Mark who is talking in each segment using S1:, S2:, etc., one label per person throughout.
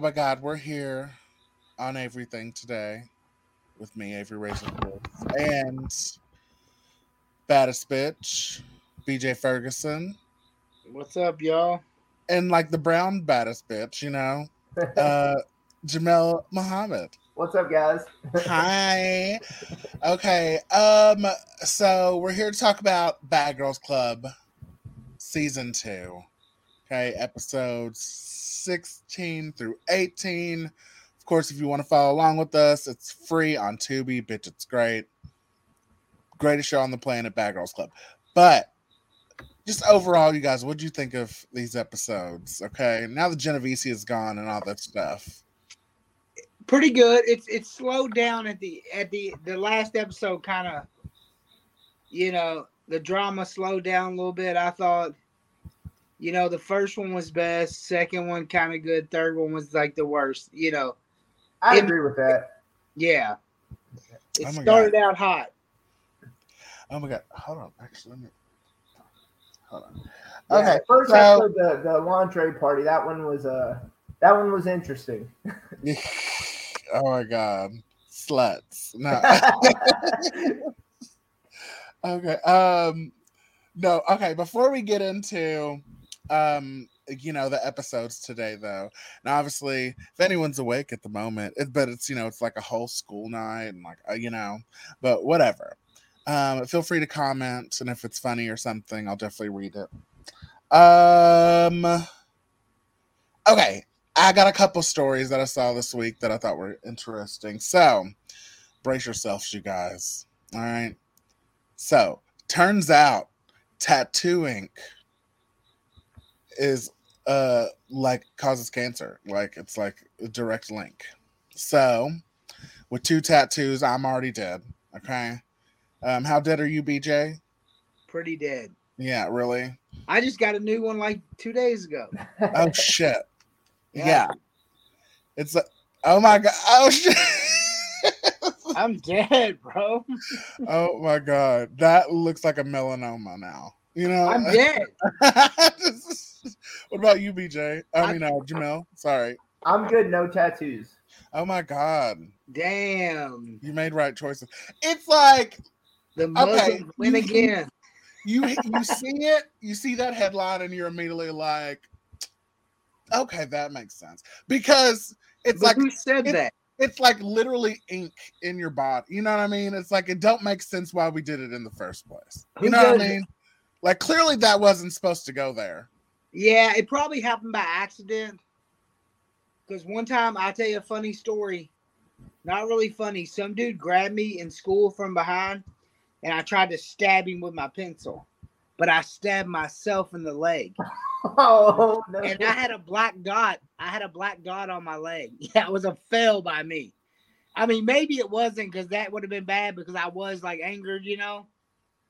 S1: my god, we're here on everything today with me, Avery Razor and baddest bitch, BJ Ferguson.
S2: What's up, y'all?
S1: And like the brown baddest bitch, you know, uh Jamel Muhammad.
S3: What's up, guys?
S1: Hi. Okay. Um, so we're here to talk about Bad Girls Club season two. Okay, episodes 16 through 18. Of course, if you want to follow along with us, it's free on Tubi. Bitch, it's great. Greatest show on the planet, Bad Girls Club. But just overall, you guys, what do you think of these episodes? Okay, now the Genovese is gone and all that stuff.
S2: Pretty good. It's it's slowed down at the at the the last episode. Kind of, you know, the drama slowed down a little bit. I thought you know, the first one was best, second one kind of good, third one was like the worst. You know,
S3: I it, agree with that.
S2: Yeah, it oh started God. out hot.
S1: Oh my God! Hold on, actually, let me. Hold on.
S3: Yeah, okay, first so, episode, the the lingerie party. That one was uh that one was interesting.
S1: oh my God, sluts! No. okay. Um. No. Okay. Before we get into um you know the episodes today though. And obviously if anyone's awake at the moment it, but it's you know it's like a whole school night and like uh, you know but whatever. Um feel free to comment and if it's funny or something i'll definitely read it. Um okay i got a couple stories that i saw this week that i thought were interesting. So brace yourselves you guys. All right? So turns out tattoo ink is uh like causes cancer. Like it's like a direct link. So with two tattoos, I'm already dead. Okay. Um, how dead are you, BJ?
S2: Pretty dead.
S1: Yeah, really.
S2: I just got a new one like two days ago.
S1: oh shit. Yeah. yeah. It's like oh my god. Oh shit.
S2: I'm dead, bro.
S1: oh my god. That looks like a melanoma now. You know,
S2: I'm dead.
S1: what about you, BJ? I mean, uh, Jamel. Sorry.
S3: I'm good. No tattoos.
S1: Oh my god.
S2: Damn.
S1: You made right choices. It's like
S2: the Muslims okay, win again.
S1: You you see it, you see that headline, and you're immediately like, okay, that makes sense because it's but like
S2: who said
S1: it,
S2: that?
S1: It's like literally ink in your body. You know what I mean? It's like it don't make sense why we did it in the first place. You who know what I mean? It? Like clearly that wasn't supposed to go there.
S2: Yeah, it probably happened by accident. Because one time I'll tell you a funny story. Not really funny. Some dude grabbed me in school from behind and I tried to stab him with my pencil. But I stabbed myself in the leg.
S3: Oh no.
S2: And I had a black dot. I had a black dot on my leg. Yeah, it was a fail by me. I mean, maybe it wasn't because that would have been bad because I was like angered, you know.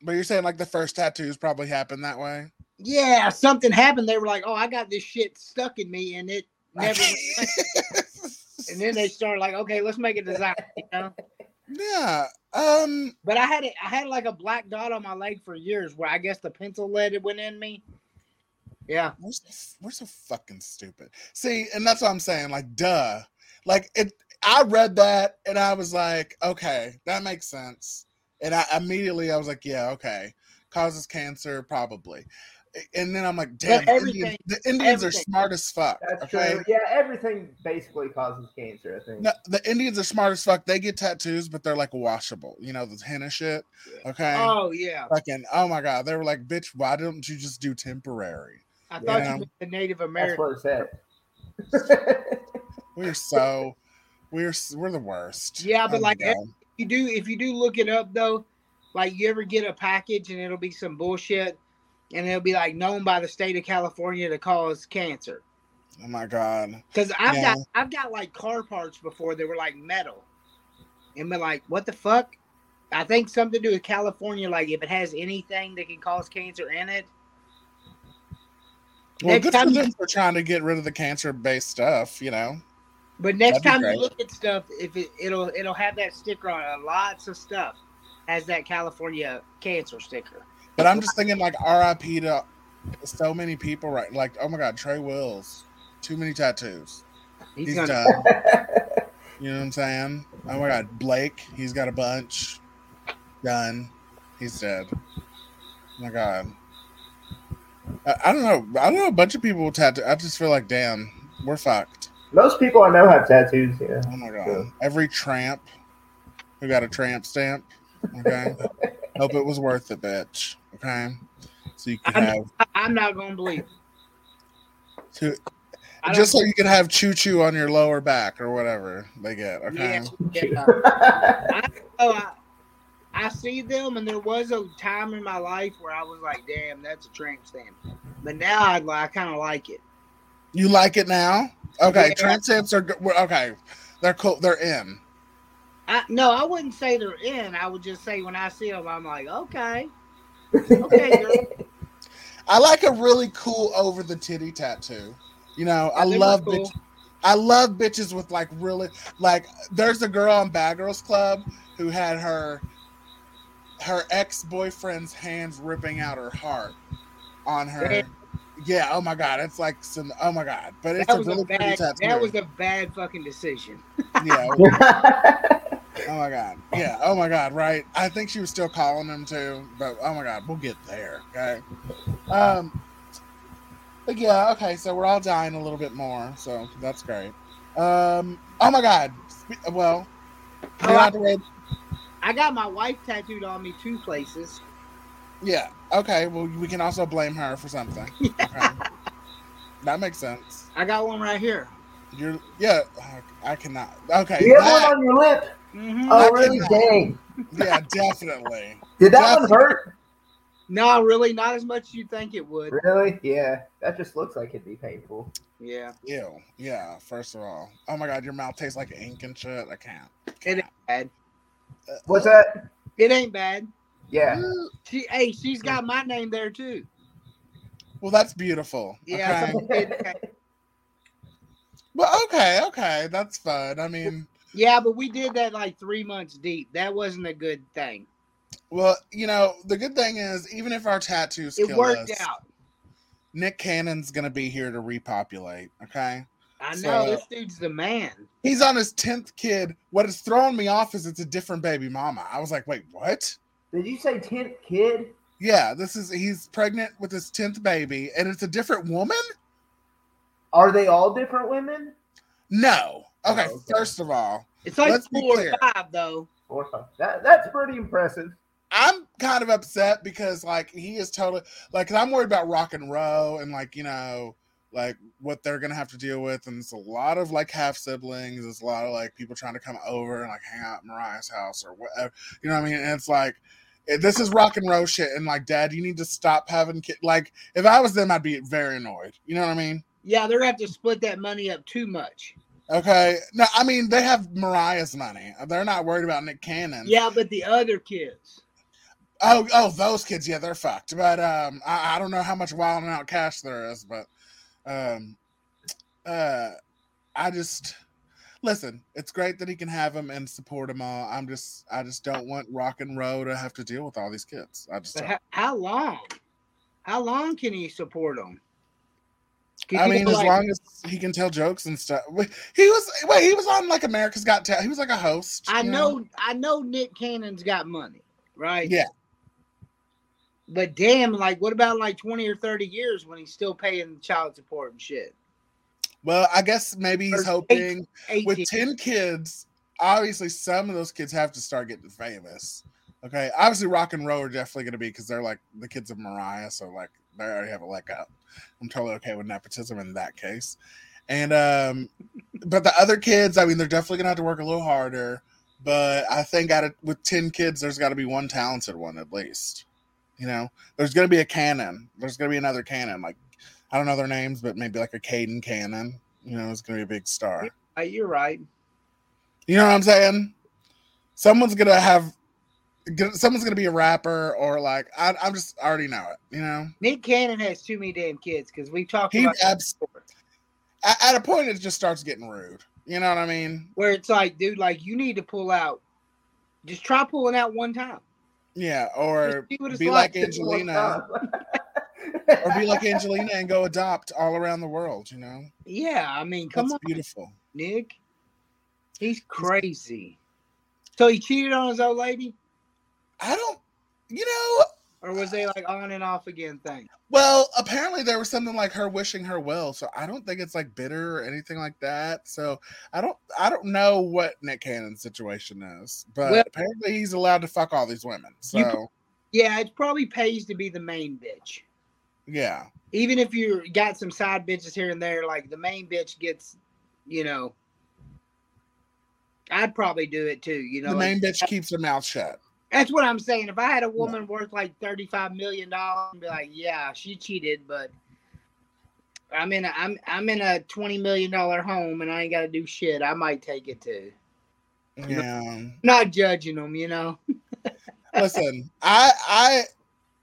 S1: But you're saying like the first tattoos probably happened that way?
S2: Yeah, something happened. They were like, "Oh, I got this shit stuck in me," and it never. and then they started like, "Okay, let's make a design." You know?
S1: Yeah. Um.
S2: But I had it. I had like a black dot on my leg for years, where I guess the pencil lead it went in me. Yeah.
S1: We're so, we're so fucking stupid. See, and that's what I'm saying. Like, duh. Like it. I read that and I was like, okay, that makes sense. And I immediately I was like, yeah, okay, causes cancer probably. And then I'm like, damn, the Indians, the Indians are smart as fuck.
S3: That's okay? true. Yeah, everything basically causes cancer. I think.
S1: No, the Indians are smart as fuck. They get tattoos, but they're like washable. You know, the henna shit. Okay.
S2: Oh yeah.
S1: Fucking. Oh my god. They were like, bitch, why don't you just do temporary?
S2: I thought you, know? you the Native American.
S3: That's what it
S1: said. we're so we're we're the worst.
S2: Yeah, but like you do if you do look it up though, like you ever get a package and it'll be some bullshit and it'll be like known by the state of California to cause cancer.
S1: Oh my god.
S2: Because I've yeah. got I've got like car parts before they were like metal. And been like, what the fuck? I think something to do with California, like if it has anything that can cause cancer in it.
S1: Well, next good time for them for trying to get rid of the cancer based stuff, you know.
S2: But next time you look at stuff, if it, it'll it'll have that sticker on it. Lots of stuff has that California cancer sticker.
S1: But I'm just thinking like RIP to so many people right like oh my god, Trey Wills, too many tattoos.
S2: He's,
S1: He's
S2: gonna,
S1: done. You know what I'm saying? Oh my god, Blake, he's got a bunch. Done. He's dead. Oh my god. I, I don't know. I don't know a bunch of people with tattoo. I just feel like damn, we're fucked.
S3: Most people I know have tattoos. Yeah.
S1: Oh my god.
S3: Yeah.
S1: Every tramp who got a tramp stamp. Okay. Hope it was worth it, bitch. Okay. So you can
S2: I'm-
S1: have
S2: I, I'm not gonna believe.
S1: to, just so you can have choo choo on your lower back or whatever they get. Okay.
S2: Yeah, yeah. Oh, I, I see them, and there was a time in my life where I was like, "Damn, that's a tramp stamp," but now I, I kind of like it.
S1: You like it now? Okay,
S2: Yeah.
S1: tramp stamps are okay. They're cool. They're in.
S2: I, no, I wouldn't say they're in. I would just say when I see them, I'm like, "Okay, okay, girl."
S1: I like a really cool over the titty tattoo. You know, I love
S2: cool.
S1: bitch, I love bitches with like really like. There's a girl on Bad Girls Club who had her her ex boyfriend's hands ripping out her heart on her.
S2: Yeah.
S1: Oh my god, it's like some. Oh my god, but it's
S2: That
S1: a
S2: was
S1: really
S2: a bad. That was a bad fucking decision.
S1: yeah. Oh my god. Yeah. Oh my god. Right. I think she was still calling him too, but oh my god, we'll get there. Okay. Um. But yeah. Okay. So we're all dying a little bit more, so that's great. Um. Oh my god. Well.
S2: Oh, I-
S1: not the way-
S2: I got my wife tattooed on me two places.
S1: Yeah. Okay. Well, we can also blame her for something. Okay. that makes sense.
S2: I got one right here.
S1: You're. Yeah. I cannot. Okay.
S3: you have one
S1: that-
S3: on your lip.
S2: hmm
S3: Oh, really?
S1: cannot.
S3: Dang.
S1: yeah. Definitely.
S3: Did that one hurt?
S2: No, really, not as much as you think it would.
S3: Really? Yeah. That just looks like it'd be painful.
S2: Yeah,
S1: Ew. Yeah. First of all. Oh my god, your mouth tastes like ink and shit. I can't.
S2: it ain't bad.
S3: What's that?
S2: It ain't bad.
S3: Yeah.
S2: She, hey, she's got my name there too.
S1: Well, that's beautiful.
S2: Yeah.
S1: Okay. Well, okay, okay, that's fun. I mean,
S2: yeah, but we did that like three months deep. That wasn't a good thing.
S1: well, you know, the good thing is, even if our tattoos
S2: It
S1: kill
S2: worked
S1: us,
S2: out.
S1: Nick Cannon's gonna be here to repopulate. Okay,
S2: I know
S1: So-
S2: this dude's the man.
S1: he's on his tenth kid. What is throwing me off is it's a different baby mama. I was like, wait, what?
S3: Did you say 10th kid?
S1: Yeah, this is he's pregnant with his tenth baby, and it's a different woman.
S3: Are they all different women?
S1: No. Okay,
S3: Oh, okay.
S1: first of all,
S2: It's like
S1: Let's be
S2: four
S1: clear.
S2: or five though.
S3: Or that, that's pretty impressive.
S1: I'm kind of upset because like he is totally like 'cause I'm worried about Rock and roll and like you know like what they're gonna have to deal with and it's a lot of like half siblings. It's a lot of like people trying to come over and like hang out at Mariah's house or whatever. You know what I mean? And it's like this is rock and roll shit and like dad you need to stop having kids like if i was them i'd be very annoyed you know what i mean
S2: Yeah, they're gonna have to split that money up too much.
S1: okay no i mean they have mariah's money they're not worried about nick cannon
S2: Yeah, but the other kids.
S1: Oh, oh, those kids, yeah, they're fucked. But um, I, I don't know how much Wild 'N Out cash there is, but um, uh, I just listen. It's great that he can have them and support them all. I'm just, I just don't want Rock and Row to have to deal with all these kids. I just,
S2: how, how long? How long can he support them?
S1: I mean, as long as he can tell jokes and stuff. He was wait, he was on like America's Got Talent. He was like a host.
S2: I
S1: you
S2: know, I know Nick Cannon's got money, right?
S1: Yeah.
S2: But damn, like, what about like twenty or thirty years when he's still paying child support and shit?
S1: Well, I guess maybe he's hoping. with
S2: 18.
S1: 10 kids, obviously some of those kids have to start getting famous. Okay. Obviously, rock and roll are definitely going to be because they're like the kids of Mariah. So, like, they already have a leg up. I'm totally okay with nepotism in that case. And, um, but the other kids, I mean, they're definitely going to have to work a little harder. But I think out of, with 10 kids, there's got to be one talented one at least. You know, there's going to be a cannon. There's going to be another cannon. Like, I don't know their names, but maybe like a Caden Cannon. You know, it's going to be a big star.
S2: Uh, you're right.
S1: You know what I'm saying? Someone's gonna have, someone's gonna be a rapper or like I, I'm just I already know it. You know,
S2: Nick Cannon has too many damn kids because we talked
S1: he
S2: about
S1: abs- at, at a point it just starts getting rude. You know what I mean?
S2: where it's like, dude, like you need to pull out. Just try pulling out one time.
S1: Yeah, or
S2: Just see what it's
S1: be like
S2: like.
S1: Angelina. or be like Angelina and go adopt all around the world. You know?
S2: Yeah, I mean, come
S1: That's
S2: on,
S1: beautiful.
S2: Nick. He's crazy. So he cheated on his old lady,
S1: I don't. You know,
S2: or was they like on and off again thing?
S1: Well, apparently there was something like her wishing her well, so I don't think it's like bitter or anything like that. So I don't, I don't know what Nick Cannon's situation is, but
S2: Well-
S1: apparently he's allowed to fuck all these women. So
S2: You- Yeah, it probably pays to be the main bitch.
S1: Yeah,
S2: Even if you got some side bitches here and there, like the main bitch gets, you know. I'd probably do it too, you know.
S1: the main bitch keeps her mouth shut.
S2: That's what I'm saying. If I had a woman worth like thirty-five million dollars, be like, yeah, she cheated, but I'm in a I'm I'm in a twenty million dollar home and I ain't got to do shit. I might take it too.
S1: Yeah.
S2: Not judging them, you know.
S1: Listen, I, I,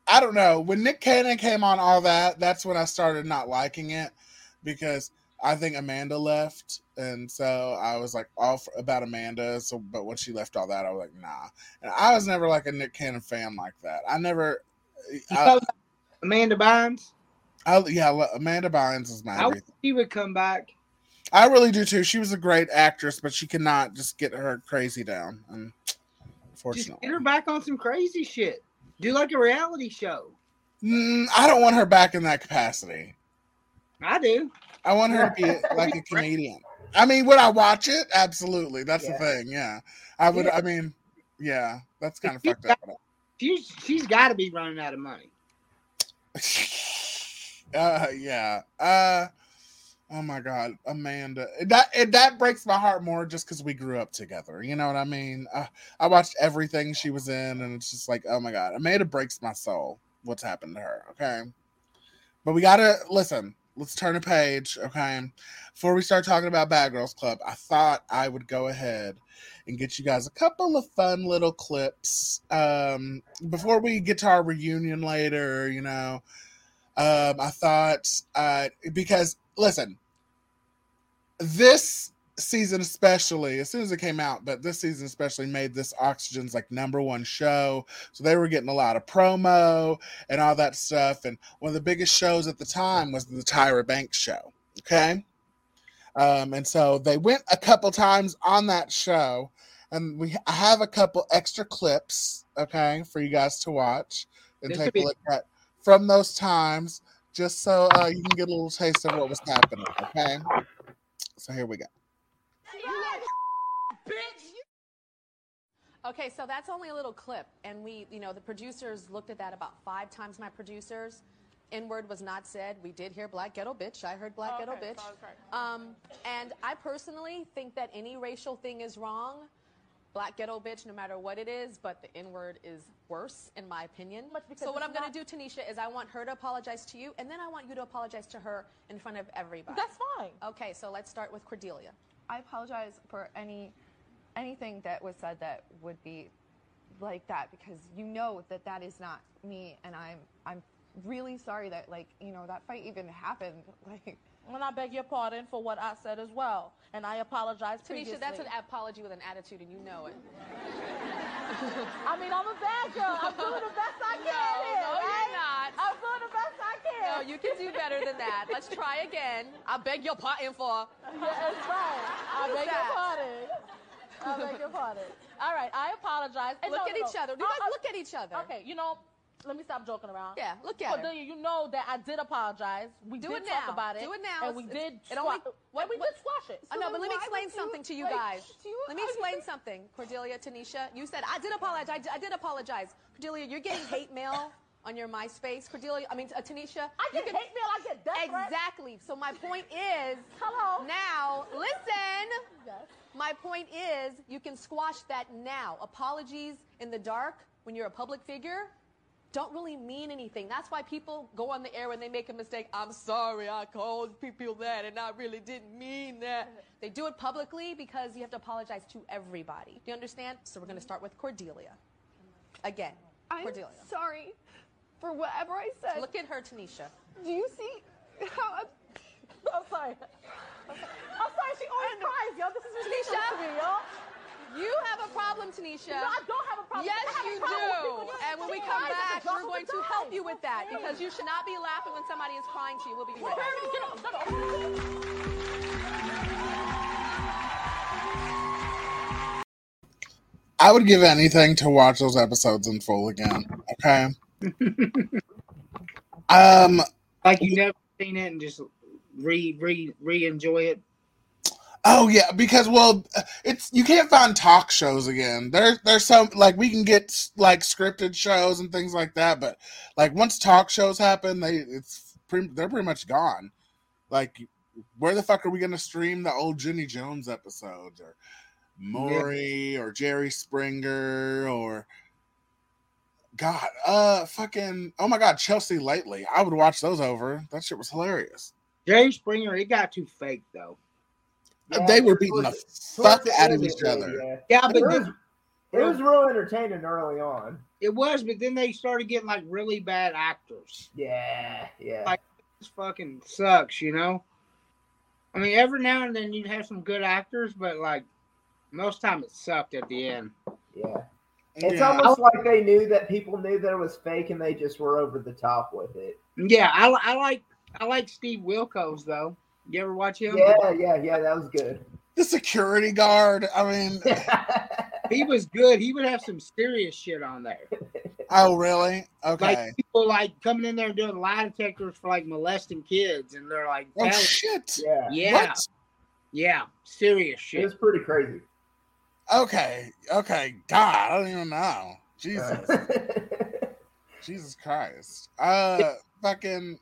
S1: I don't know. When Nick Cannon came on all that, that's when I started not liking it because I think Amanda left, and so I was like all for, about Amanda. So, but when she left all that, I was like, nah. And I was never like a Nick Cannon fan like that. I never. I,
S2: Amanda Bynes.
S1: I, yeah, Amanda Bynes is my
S2: I wish she would come back.
S1: I really do too. She was a great actress, but she cannot just get her crazy down. And
S2: Just get her back on some crazy shit. Do like a reality show.
S1: Mm, I don't want her back in that capacity.
S2: I do.
S1: I want her to be like a comedian. I mean, would I watch it? Absolutely. That's
S2: Yeah.
S1: the thing. Yeah, I would.
S2: Yeah.
S1: I mean, yeah, that's kind of fucked up.
S2: She's she's got to be running out of money.
S1: uh, yeah. Uh, oh my God, Amanda. That that breaks my heart more just because we grew up together. You know what I mean? Uh, I watched everything she was in, and it's just like, oh my God, Amanda breaks my soul. What's happened to her? Okay, but we gotta listen. Let's turn a page, okay? Before we start talking about Bad Girls Club, I thought I would go ahead and get you guys a couple of fun little clips um, before we get to our reunion later. You know, um, I thought uh, because listen, this season especially, as soon as it came out, but this season especially made this Oxygen's like number one show. So they were getting a lot of promo and all that stuff. And one of the biggest shows at the time was the Tyra Banks show. Okay. Um, and so they went a couple times on that show, and we I have a couple extra clips, okay, for you guys to watch and take a look at from those times, just so uh, you can get a little taste of what was happening. Okay, so here we go.
S4: Okay, so that's only a little clip, and we, you know, the producers looked at that about five times. My producers, N word was not said. We did hear black ghetto bitch. I heard black ghetto bitch. Um, and I personally think that any racial thing is wrong. Black ghetto bitch, no matter what it is, but the N word is worse, in my opinion. So what I'm going to do, Tanisha, is I want her to apologize to you, and then I want you to apologize to her in front of everybody.
S5: That's fine.
S4: Okay, so let's start with Cordelia.
S6: I apologize for any anything that was said that would be like that because you know that that is not me and I'm I'm really sorry that like you know that fight even happened like
S5: And I beg your pardon for what I said as well. And I apologize previously.
S4: Tanisha, that's an apology with an attitude, and you know it.
S5: I mean, I'm a bad girl. I'm doing the best I can
S4: No,
S5: here,
S4: no, you're not.
S5: I'm doing the best I can.
S4: No, you can do better than that. Let's try again. I beg your pardon for.
S5: Yeah, that's right. I beg your pardon. I beg your pardon. All right, I apologize. And
S4: Look
S5: no,
S4: at
S5: no,
S4: each other. You
S5: I-
S4: guys
S5: I-
S4: look at each other.
S5: Okay, you know, let me stop joking around.
S4: Yeah, look at her.
S5: Cordelia, you know that I did apologize. We
S4: Do
S5: did
S4: it
S5: talk
S4: now.
S5: about it.
S4: Do it now.
S5: And we did
S4: it only- what-
S5: and we
S4: what-
S5: did squash it.
S4: I know, but let me explain
S6: would you,
S4: something to you
S6: like,
S4: guys.
S6: you-
S4: Let me explain something. Cordelia, Tanisha, you said I did apologize. I did, I did apologize. Cordelia, you're getting hate mail on your MySpace. Cordelia, I mean uh, Tanisha.
S5: I get
S4: can-
S5: hate mail. I get death.
S4: Exactly. So my point is,
S5: Hello.
S4: now listen.
S5: Yes.
S4: My point is, you can squash that now. Apologies in the dark when you're a public figure don't really mean anything. That's why people go on the air when they make a mistake. I'm sorry, I called people that and I really didn't mean that. They do it publicly because you have to apologize to everybody. Do you understand? So we're going to start with Cordelia. Again,
S6: I'm
S4: Cordelia.
S6: sorry for whatever I said.
S4: Look at her, Tanisha.
S6: Do you see how I'm,
S5: I'm sorry. I'm sorry. She always cries, yo. This is
S4: Tanisha.
S5: to me, yo.
S4: You have a problem, Tanisha.
S5: No, I don't have a problem.
S4: Yes, you
S5: problem
S4: do.
S5: with people just
S4: And when we come
S5: eyes
S4: back, we're going to help you with that because you should not be laughing when somebody is crying to you. We'll be right back.
S1: I would give anything to watch those episodes in full again. Okay. um,
S2: Like you never seen it and just re re re enjoy it.
S1: Oh yeah, because well, it's you can't find talk shows again. There's there's some like we can get like scripted shows and things like that, but like once talk shows happen, they it's pretty, they're pretty much gone. Like, where the fuck are we gonna stream the old Jenny Jones episodes or Maury or Jerry Springer or God, uh, fucking oh my God, Chelsea lately. I would watch those over. That shit was hilarious.
S2: Jerry Springer, it got too fake though.
S3: Yeah,
S1: they were
S3: towards
S1: beating the fuck out of each other.
S3: Yeah.
S2: Yeah, but
S3: It was,
S2: then-
S3: it was real entertaining early on.
S2: it was, but then they started getting like really bad actors.
S3: Yeah, yeah.
S2: Like- This fucking sucks, you know. I mean, every now and then you'd have some good actors, but like most time it sucked at the end.
S3: Yeah. It's
S1: Yeah.
S3: almost like they knew that people knew that it was fake and they just were over the top with it.
S2: Yeah, I, I like I like Steve Wilkos though. You ever watch him?
S3: Yeah, yeah, yeah, that was good.
S1: the security guard. I mean,
S2: He was good. He would have some serious shit on there.
S1: oh really? Okay.
S2: Like people like coming in there and doing lie detectors for like molesting kids, and they're like,
S1: oh shit.
S3: yeah.
S2: yeah,
S1: What?
S2: yeah, serious
S3: It
S2: shit.
S3: was pretty crazy.
S1: Okay. Okay. God, I don't even know. Jesus. Jesus Christ. Uh, fucking.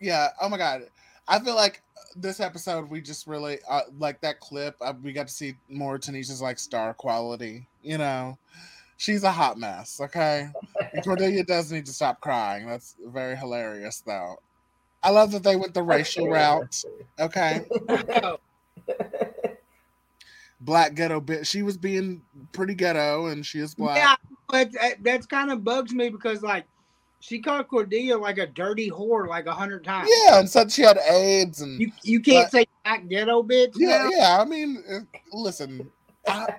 S1: Yeah. Oh my God. I feel like this episode we just really uh, like that clip. Uh, we got to see more Tanisha's like star quality. You know, she's a hot mess. Okay, and Cordelia does need to stop crying. That's very hilarious, though. I love that they went the racial route. Okay, black ghetto bit. She was being pretty ghetto, and she is black.
S2: Yeah, but that, that's kind of bugs me because like she called Cordelia like a dirty whore like a hundred times.
S1: Yeah, and said she had AIDS, and
S2: You you can't
S1: But-
S2: say black ghetto bitch.
S1: yeah,
S2: now.
S1: yeah. I mean, uh, listen, I,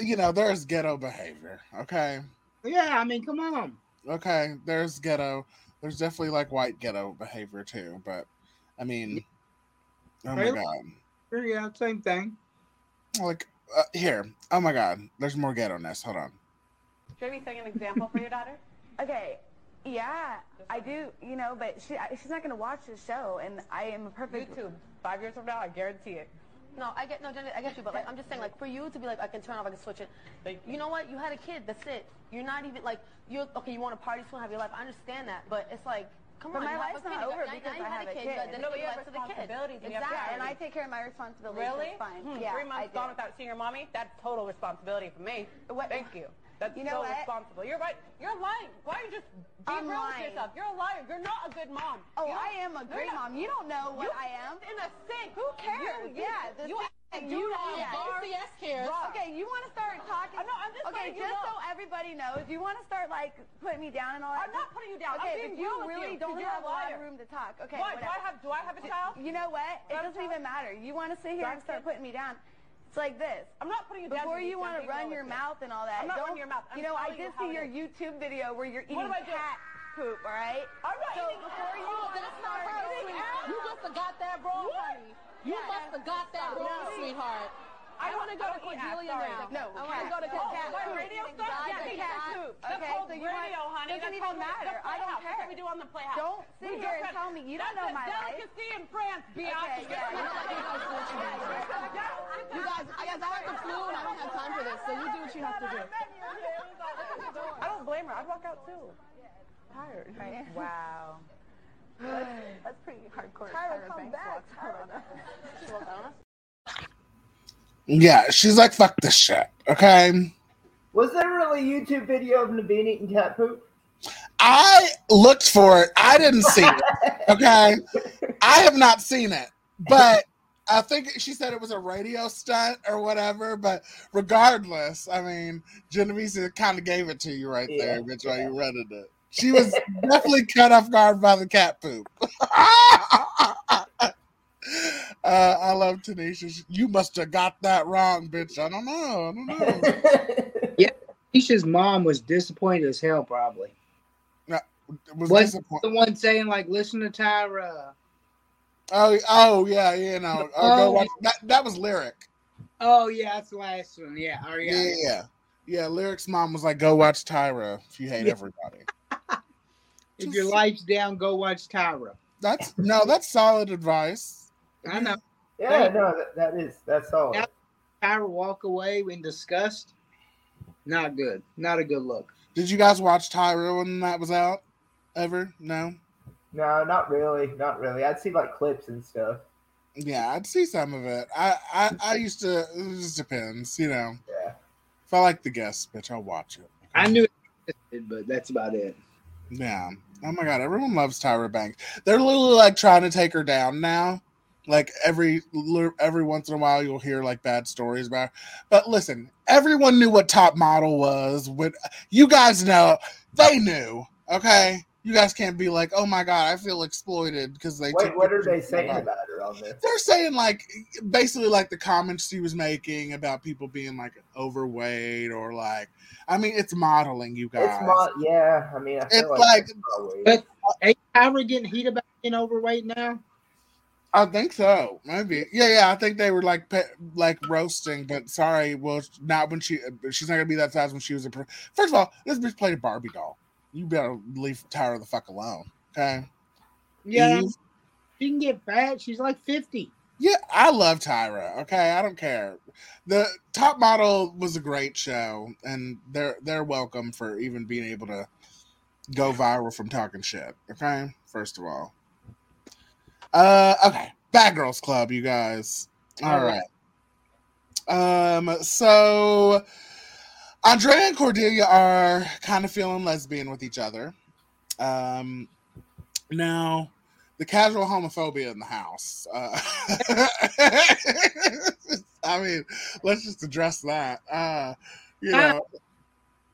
S1: you know, there's ghetto behavior. Okay,
S2: yeah. I mean, come on.
S1: okay, there's ghetto. There's definitely like white ghetto behavior too, but I mean, oh my god,
S2: Yeah, same thing.
S1: like uh, here, oh my god, there's more ghetto ness. Hold on.
S5: Should we set an example for your daughter?
S7: Okay, yeah, I do, you know, but she I- she's not gonna watch the show, and I am a perfect.
S5: YouTube. Five years from now, I guarantee it.
S4: No, I get no, Jenny, I get you, but like I'm just saying, like for you to be like, I can turn off, I can switch it.
S5: Thank
S4: You know what? You had a kid. That's it. You're not even like you're okay. You want to party, still have your life. I understand that, but it's like, come
S7: But
S4: on.
S7: my life's not
S4: You got-
S7: over
S4: now-
S7: because
S4: now
S7: I
S4: had
S7: have
S4: a
S7: a
S4: kid.
S7: kid.
S4: You got to
S5: No, but you have
S4: life to the kid.
S5: responsibilities and you have
S7: And I take care of my responsibilities.
S4: Really?
S7: It's fine.
S5: Hmm,
S7: Yeah,
S5: Three months gone without seeing your mommy? That's total responsibility for me.
S7: What-
S5: Thank you. That's
S7: You know
S5: so
S7: what?
S5: responsible. You're right. You're lying. Why are you just be
S7: I'm
S5: real
S7: lying.
S5: with yourself? You're a liar. You're not a good mom.
S7: Oh,
S5: You
S7: I am a
S5: you're
S7: great
S5: not-
S7: mom. You don't know what
S5: You
S7: I am.
S5: In a sink.
S7: Who cares?
S5: You, you,
S7: Yeah, the
S5: you,
S7: thing-
S5: you
S7: you know
S5: a
S4: Yes, cares.
S7: Okay, you want to start talking?
S5: I know, I'm just
S7: okay,
S5: letting you
S7: just
S5: know.
S7: so everybody knows, you want to start like putting me down and all that.
S5: I'm not putting you down. I'm
S7: Okay,
S5: being
S7: but you
S5: real with
S7: really
S5: you,
S7: don't
S5: 'cause you're
S7: have
S5: a
S7: a lot of room to talk. Okay,
S5: Why? Do. I have? Do I have a child?
S7: You know what? It
S5: Do I
S7: doesn't even matter. You want to sit here
S5: Do
S7: and start
S5: kids?
S7: putting me down. It's like this.
S5: I'm not putting you down.
S7: Before you want to run your mouth and all that,
S5: I'm not
S7: don't,
S5: running your mouth. I'm
S7: you know, I
S5: telling you
S7: did see your
S5: is.
S7: YouTube video where you're eating
S5: What am doing?
S7: cat poop, all right?
S5: I'm not
S7: so
S5: eating
S7: before
S5: cat
S7: you
S5: poop.
S7: want to
S4: That's not
S7: start
S4: her. You must have got that wrong, honey. You
S7: Yeah.
S4: must have got that wrong, sweetheart. I don't want to go to
S5: don't eat ass,
S4: Cordelia now.
S7: No,
S4: I want to go to
S7: oh,
S4: cat.
S5: what, radio stuff?
S7: Yeah, the cat poop.
S5: That's
S7: Okay,
S5: called
S7: so you want,
S5: radio, honey.
S7: doesn't even matter. I don't care.
S5: what we do on the Playhouse.
S7: Don't sit here and tell me you don't know my life.
S5: delicacy in France,
S7: yeah, you?
S4: You guys do what you need to do. You guys, I guess I have the flu and I don't have time for this, so you do what you have to do.
S5: I don't blame her. I'd walk out too. Tired.
S7: Wow.
S5: That's pretty hardcore.
S7: Tyra, come back.
S1: Yeah, she's like, fuck this shit. Okay.
S3: Was there really a YouTube video of Naveen eating cat poop?
S1: I looked for it. I didn't see it. Okay. I have not seen it, but I think she said it was a radio stunt or whatever. But regardless, I mean, Genevieve kind of gave it to you right there,
S3: Yeah,
S1: bitch, while
S3: yeah.
S1: you rented it. She was definitely cut off guard by the cat poop. uh, I love Tanisha. You must have got that wrong, bitch. I don't know. I don't know.
S2: Keisha's mom was disappointed as hell, probably.
S1: Was
S2: Was
S1: disappoint-
S2: the one saying like, "Listen to Tyra."
S1: oh, oh yeah, you know. Oh, go
S2: Oh.
S1: watch. That, that was lyric.
S2: Oh yeah, that's the last one. Yeah. Oh
S1: Yeah,
S2: yeah.
S1: yeah, yeah. Yeah, Lyric's mom was like, "Go watch Tyra if you hate
S2: Yeah.
S1: everybody."
S2: If your life's down, go watch Tyra.
S1: That's no, that's solid advice.
S2: I know.
S3: Yeah, no, that, that is that's all.
S2: Yeah. Tyra walk away in disgust. Not good. Not a good look.
S1: Did you guys watch Tyra when that was out? Ever? No.
S3: No, not really, not really. I'd see like clips and stuff.
S1: Yeah, I'd see some of it. I I, I used to. It just depends, you know.
S3: Yeah.
S1: If I like the guest, bitch, I'll watch it.
S2: I knew it, existed, but that's about it.
S1: Yeah. Oh my god, everyone loves Tyra Banks. They're literally like trying to take her down now. Like every every once in a while, you'll hear like bad stories about her. But listen, everyone knew what top model was. When you guys know, they knew. Okay, you guys can't be like, oh my god, I feel exploited because they.
S3: Wait, what are they saying
S1: life."
S3: about her on this?
S1: They're saying like basically like the comments she was making about people being like overweight or like, I mean, it's modeling, you guys.
S3: It's not. Yeah, I mean, I feel
S1: It's
S3: like,
S1: like-
S3: it's
S2: But- Hey, Tyra getting heat about being overweight now.
S1: I think so. Maybe. Yeah, yeah. I think they were like pe- like roasting, but sorry. Well, not when she. She's not gonna be that size when she was a. Pro- First of all, this bitch played a Barbie doll. You better leave Tyra the fuck alone. Okay.
S2: Yeah,
S1: Eve?
S2: she can get fat. She's like fifty.
S1: Yeah, I love Tyra. Okay, I don't care. The Top Model was a great show, and they're they're welcome for even being able to go viral from talking shit. Okay, first of all. Uh, okay, Bad Girls Club, you guys. All
S2: All
S1: right. Um, so Andrea and Cordelia are kind of feeling lesbian with each other. Um, now the casual homophobia in the house. Uh, I mean, let's just address that. Uh, you know,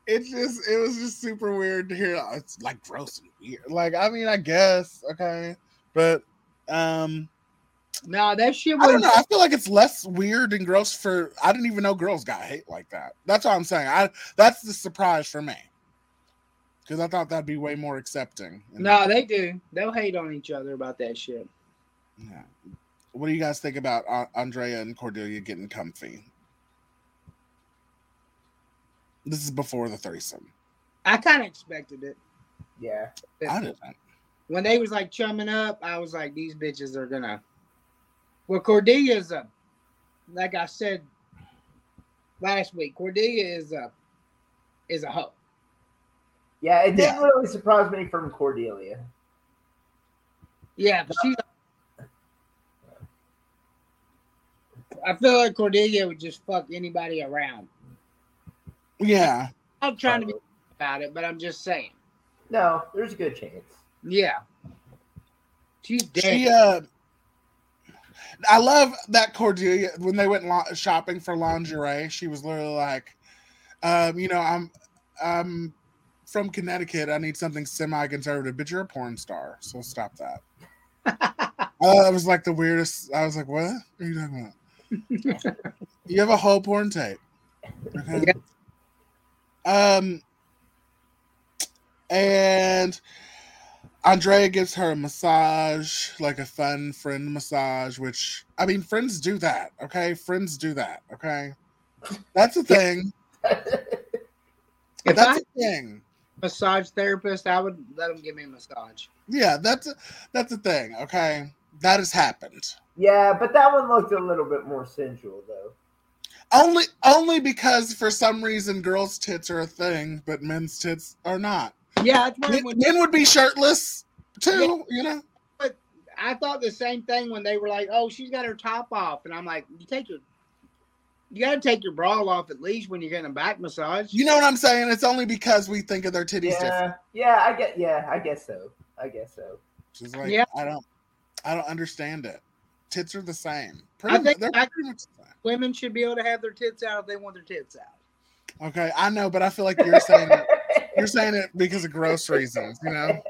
S1: it just it was just super weird to hear. "Oh, It's like gross and weird. Like, I mean, I guess okay, but um,
S2: No, that shit
S1: I don't
S2: was.
S1: know. I feel like it's less weird and gross for. I didn't even know girls got hate like that. That's what I'm saying. I that's the surprise for me because I thought that'd be way more accepting. And-
S2: No, they do. They'll hate on each other about that shit.
S1: Yeah. What do you guys think about uh, Andrea and Cordelia getting comfy? This is before the threesome.
S2: I kind of expected it.
S3: yeah.
S1: I didn't.
S2: When they was like chumming up, I was like, these bitches are gonna. Well, Cordelia's a, like I said last week, Cordelia is a, is a hoe.
S3: Yeah, it didn't
S1: Yeah.
S3: really surprise me from Cordelia.
S2: Yeah, but she's. I feel like Cordelia would just fuck anybody around.
S1: Yeah.
S2: I'm trying to be uh-huh. about it, but I'm just saying.
S3: No, there's a good chance.
S2: Yeah. She's dead.
S1: She uh I love that Cordelia when they went shopping for lingerie, she was literally like um you know, I'm I'm from Connecticut. I need something semi-conservative, but you're a porn star, so stop that. uh, it was like the weirdest. I was like, "What are you talking about?" you have a whole porn tape. Okay. Um, and Andrea gives her a massage, like a fun friend massage, which I mean, friends do that. Okay, friends do that. Okay, that's a thing.
S2: if
S1: That's
S2: I
S1: a thing.
S2: massage therapist, I would let him give me a massage.
S1: Yeah, that's a, that's a thing. Okay, that has happened.
S3: Yeah, but that one looked a little bit more sensual though.
S1: Only only because for some reason girls' tits are a thing, but men's tits are not.
S2: Yeah, that's why
S1: Men,
S2: when
S1: men would be shirtless too, you know.
S2: But I thought the same thing when they were like, "Oh, she's got her top off," and I'm like, "You take your, you got to take your bra off at least when you're getting a back massage."
S1: You know what I'm saying? It's only because we think of their titties different.
S3: Yeah, yeah, I get. Yeah, I guess so. I guess so.
S1: She's like,
S2: Yeah.
S1: I don't, I don't understand it. Tits are the same. Pretty,
S2: I think
S1: they're
S2: I-
S1: much the same.
S2: Women should be able to have their tits out if they want their tits out.
S1: Okay, I know, but I feel like you're saying it, you're saying it because of gross reasons, you know?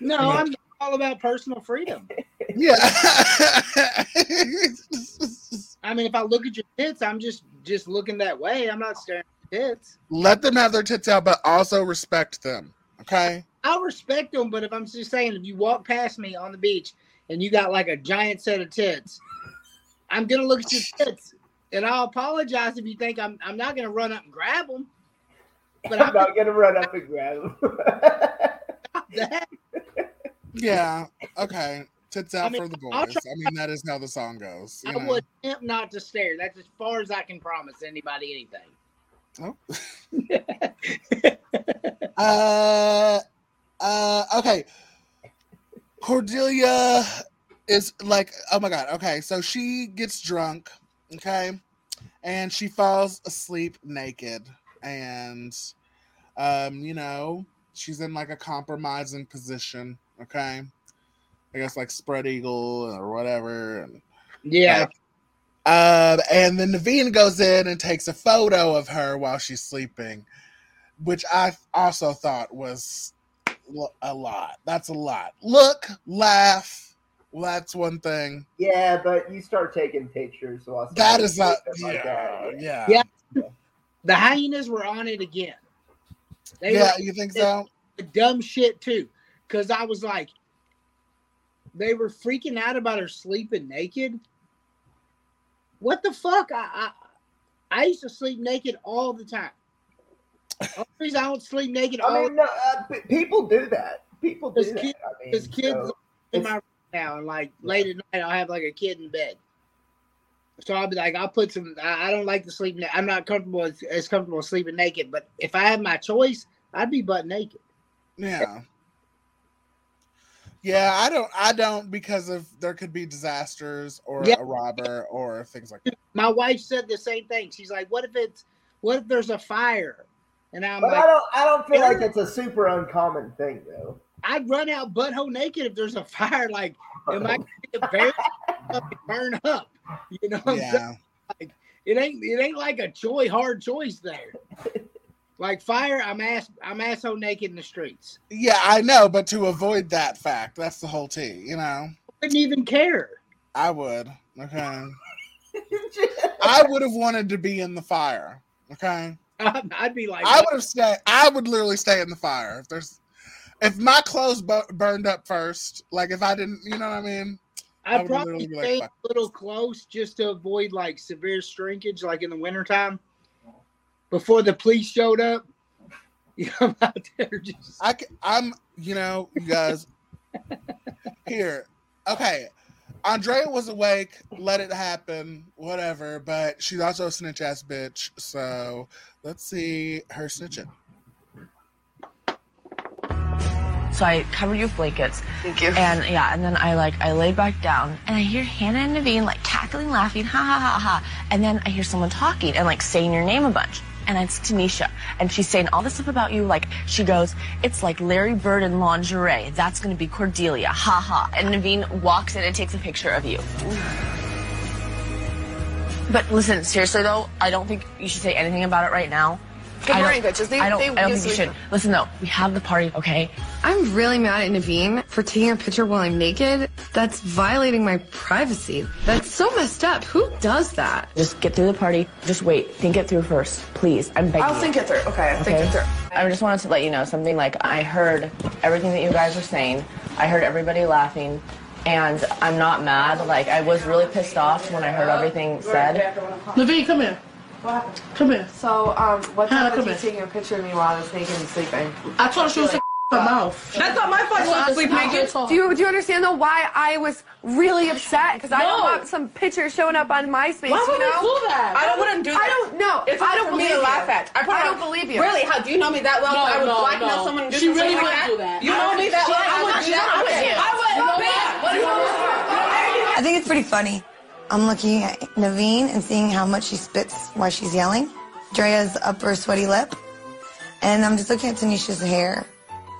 S2: No,
S1: Yeah.
S2: I'm all about personal freedom.
S1: Yeah.
S2: I mean, if I look at your tits, I'm just just looking that way. I'm not staring at tits.
S1: Let them have their tits out, but also respect them. Okay.
S2: I'll respect them, but if I'm just saying, if you walk past me on the beach and you got like a giant set of tits, I'm gonna look at your tits, and I'll apologize if you think I'm. I'm not gonna run up and grab them. But
S3: I'm
S2: I'm
S3: not gonna run up and grab him.
S1: Yeah. Okay. Tits out
S2: I mean,
S1: for the boys.
S2: try-
S1: I mean, that is how the song goes. you
S2: I
S1: know?
S2: would attempt not to stare. That's as far as I can promise anybody anything.
S1: Uh, uh, okay. Cordelia is like, oh my god. Okay, so she gets drunk, okay, and she falls asleep naked, and um, you know, she's in like a compromising position, okay. I guess like spread eagle or whatever, and
S2: Yeah,
S1: uh, and then Naveen goes in and takes a photo of her while she's sleeping, which I also thought was a lot. That's a lot. Look, laugh. Well, that's one thing.
S3: yeah, but you start taking pictures.
S1: That
S3: somebody's
S1: not.
S3: sleeping like that.
S1: yeah,
S2: Yeah. The hyenas were on it again. They
S1: yeah.
S2: were
S1: You think so?
S2: dumb shit too, because I was like, they were freaking out about her sleeping naked. What the fuck? I I, I used to sleep naked all the time. Only reason I don't sleep naked all
S3: I mean, no, uh, p- people do that. People do
S2: Because
S3: that.
S2: kids-
S3: I mean,
S2: because kids
S3: so
S2: in my room now, and like late at night, I'll have like a kid in bed. So I'll be like, I'll put some. I, I don't like to sleep. Na- I'm not comfortable as, as comfortable sleeping naked. But if I had my choice, I'd be butt naked.
S1: Yeah. Yeah, I don't. I don't because of there could be disasters or
S2: Yeah.
S1: a robber or things like that.
S2: My wife said the same thing. She's like, "What if it's? What if there's a fire?" And I'm
S3: But
S2: like,
S3: I don't. I don't feel like it's a super uncommon thing, though.
S2: I'd run out butthole naked if there's a fire. Like, am I going to get buried up and burn up? You know, what I'm saying?
S1: Yeah.
S2: it ain't it ain't like a choice hard choice there. Like fire, I'm ass I'm asshole naked in the streets.
S1: Yeah, I know, but to avoid that fact, that's the whole tea. You know,
S2: Wouldn't even care.
S1: I would. Okay. I would have wanted to be in the fire. Okay.
S2: I'd, I'd be like,
S1: I would have stayed. I would literally stay in the fire if there's, if my clothes bu- burned up first. Like if I didn't, you know what I mean? I
S2: probably
S1: be like,
S2: a little close just to avoid like severe shrinkage, like in the wintertime. Before the police showed up, you know, I'm out there just
S1: I I'm, you know, you guys. here, okay. Andrea was awake. Let it happen. Whatever. But she's also a snitch ass bitch. So let's see her snitching.
S8: So I covered you with blankets.
S9: Thank you.
S8: And yeah, and then I like I laid back down and I hear Hannah and Naveen like cackling, laughing, ha ha ha ha. And then I hear someone talking and like saying your name a bunch. And it's Tanisha. And she's saying all this stuff about you. Like she goes, it's like Larry Bird in lingerie. That's gonna be Cordelia. Ha ha. And Naveen walks in and takes a picture of you. But listen, seriously though, I don't think you should say anything about it right now.
S9: Good
S8: I don't-
S9: morning, bitches. They-
S8: I don't,
S9: they-
S8: I don't think you
S9: we-
S8: should. Listen though, we have the party, okay?
S10: I'm really mad at Naveen for taking a picture while I'm naked. That's violating my privacy. That's so messed up. Who does that?
S8: Just get through the party. Just wait. Think it through first, please. I'm begging
S9: I'll
S8: you.
S9: think it through. Okay, I'll think
S8: Okay?
S9: it through.
S8: I just wanted to let you know something. Like I heard everything that you guys were saying. I heard everybody laughing, and I'm not mad. Like I was really pissed off when I heard everything said.
S5: Naveen, come here. Come here.
S9: So, um, what
S5: Hannah,
S9: time was
S5: come
S9: he
S5: here.
S9: taking a picture of me while I was naked and sleeping?
S5: I told her she was sick her mouth.
S9: That's not my fault.
S5: You want to
S9: Sleep
S5: sleep
S9: naked.
S5: naked?
S10: Do you, do you understand though why I was really upset? Because I don't want some picture showing up on MySpace.
S9: Why
S10: you
S9: would
S10: know?
S9: we do that? I don't wouldn't do that.
S10: I don't know.
S9: It's
S10: I
S9: not
S10: don't
S9: for me
S10: believe
S9: to
S10: you.
S9: laugh at. I,
S10: I don't believe you.
S9: Really? How do you know me that well?
S5: No,
S9: I would
S5: no,
S9: blackmail
S5: no.
S9: someone and do
S5: She really
S9: like
S5: wouldn't
S9: that?
S5: do that.
S9: You know me that well? I would do that. I would. I would. I would.
S11: I think it's pretty funny. I'm looking at Naveen and seeing how much she spits while she's yelling. Drea's upper sweaty lip. And I'm just looking at Tanisha's hair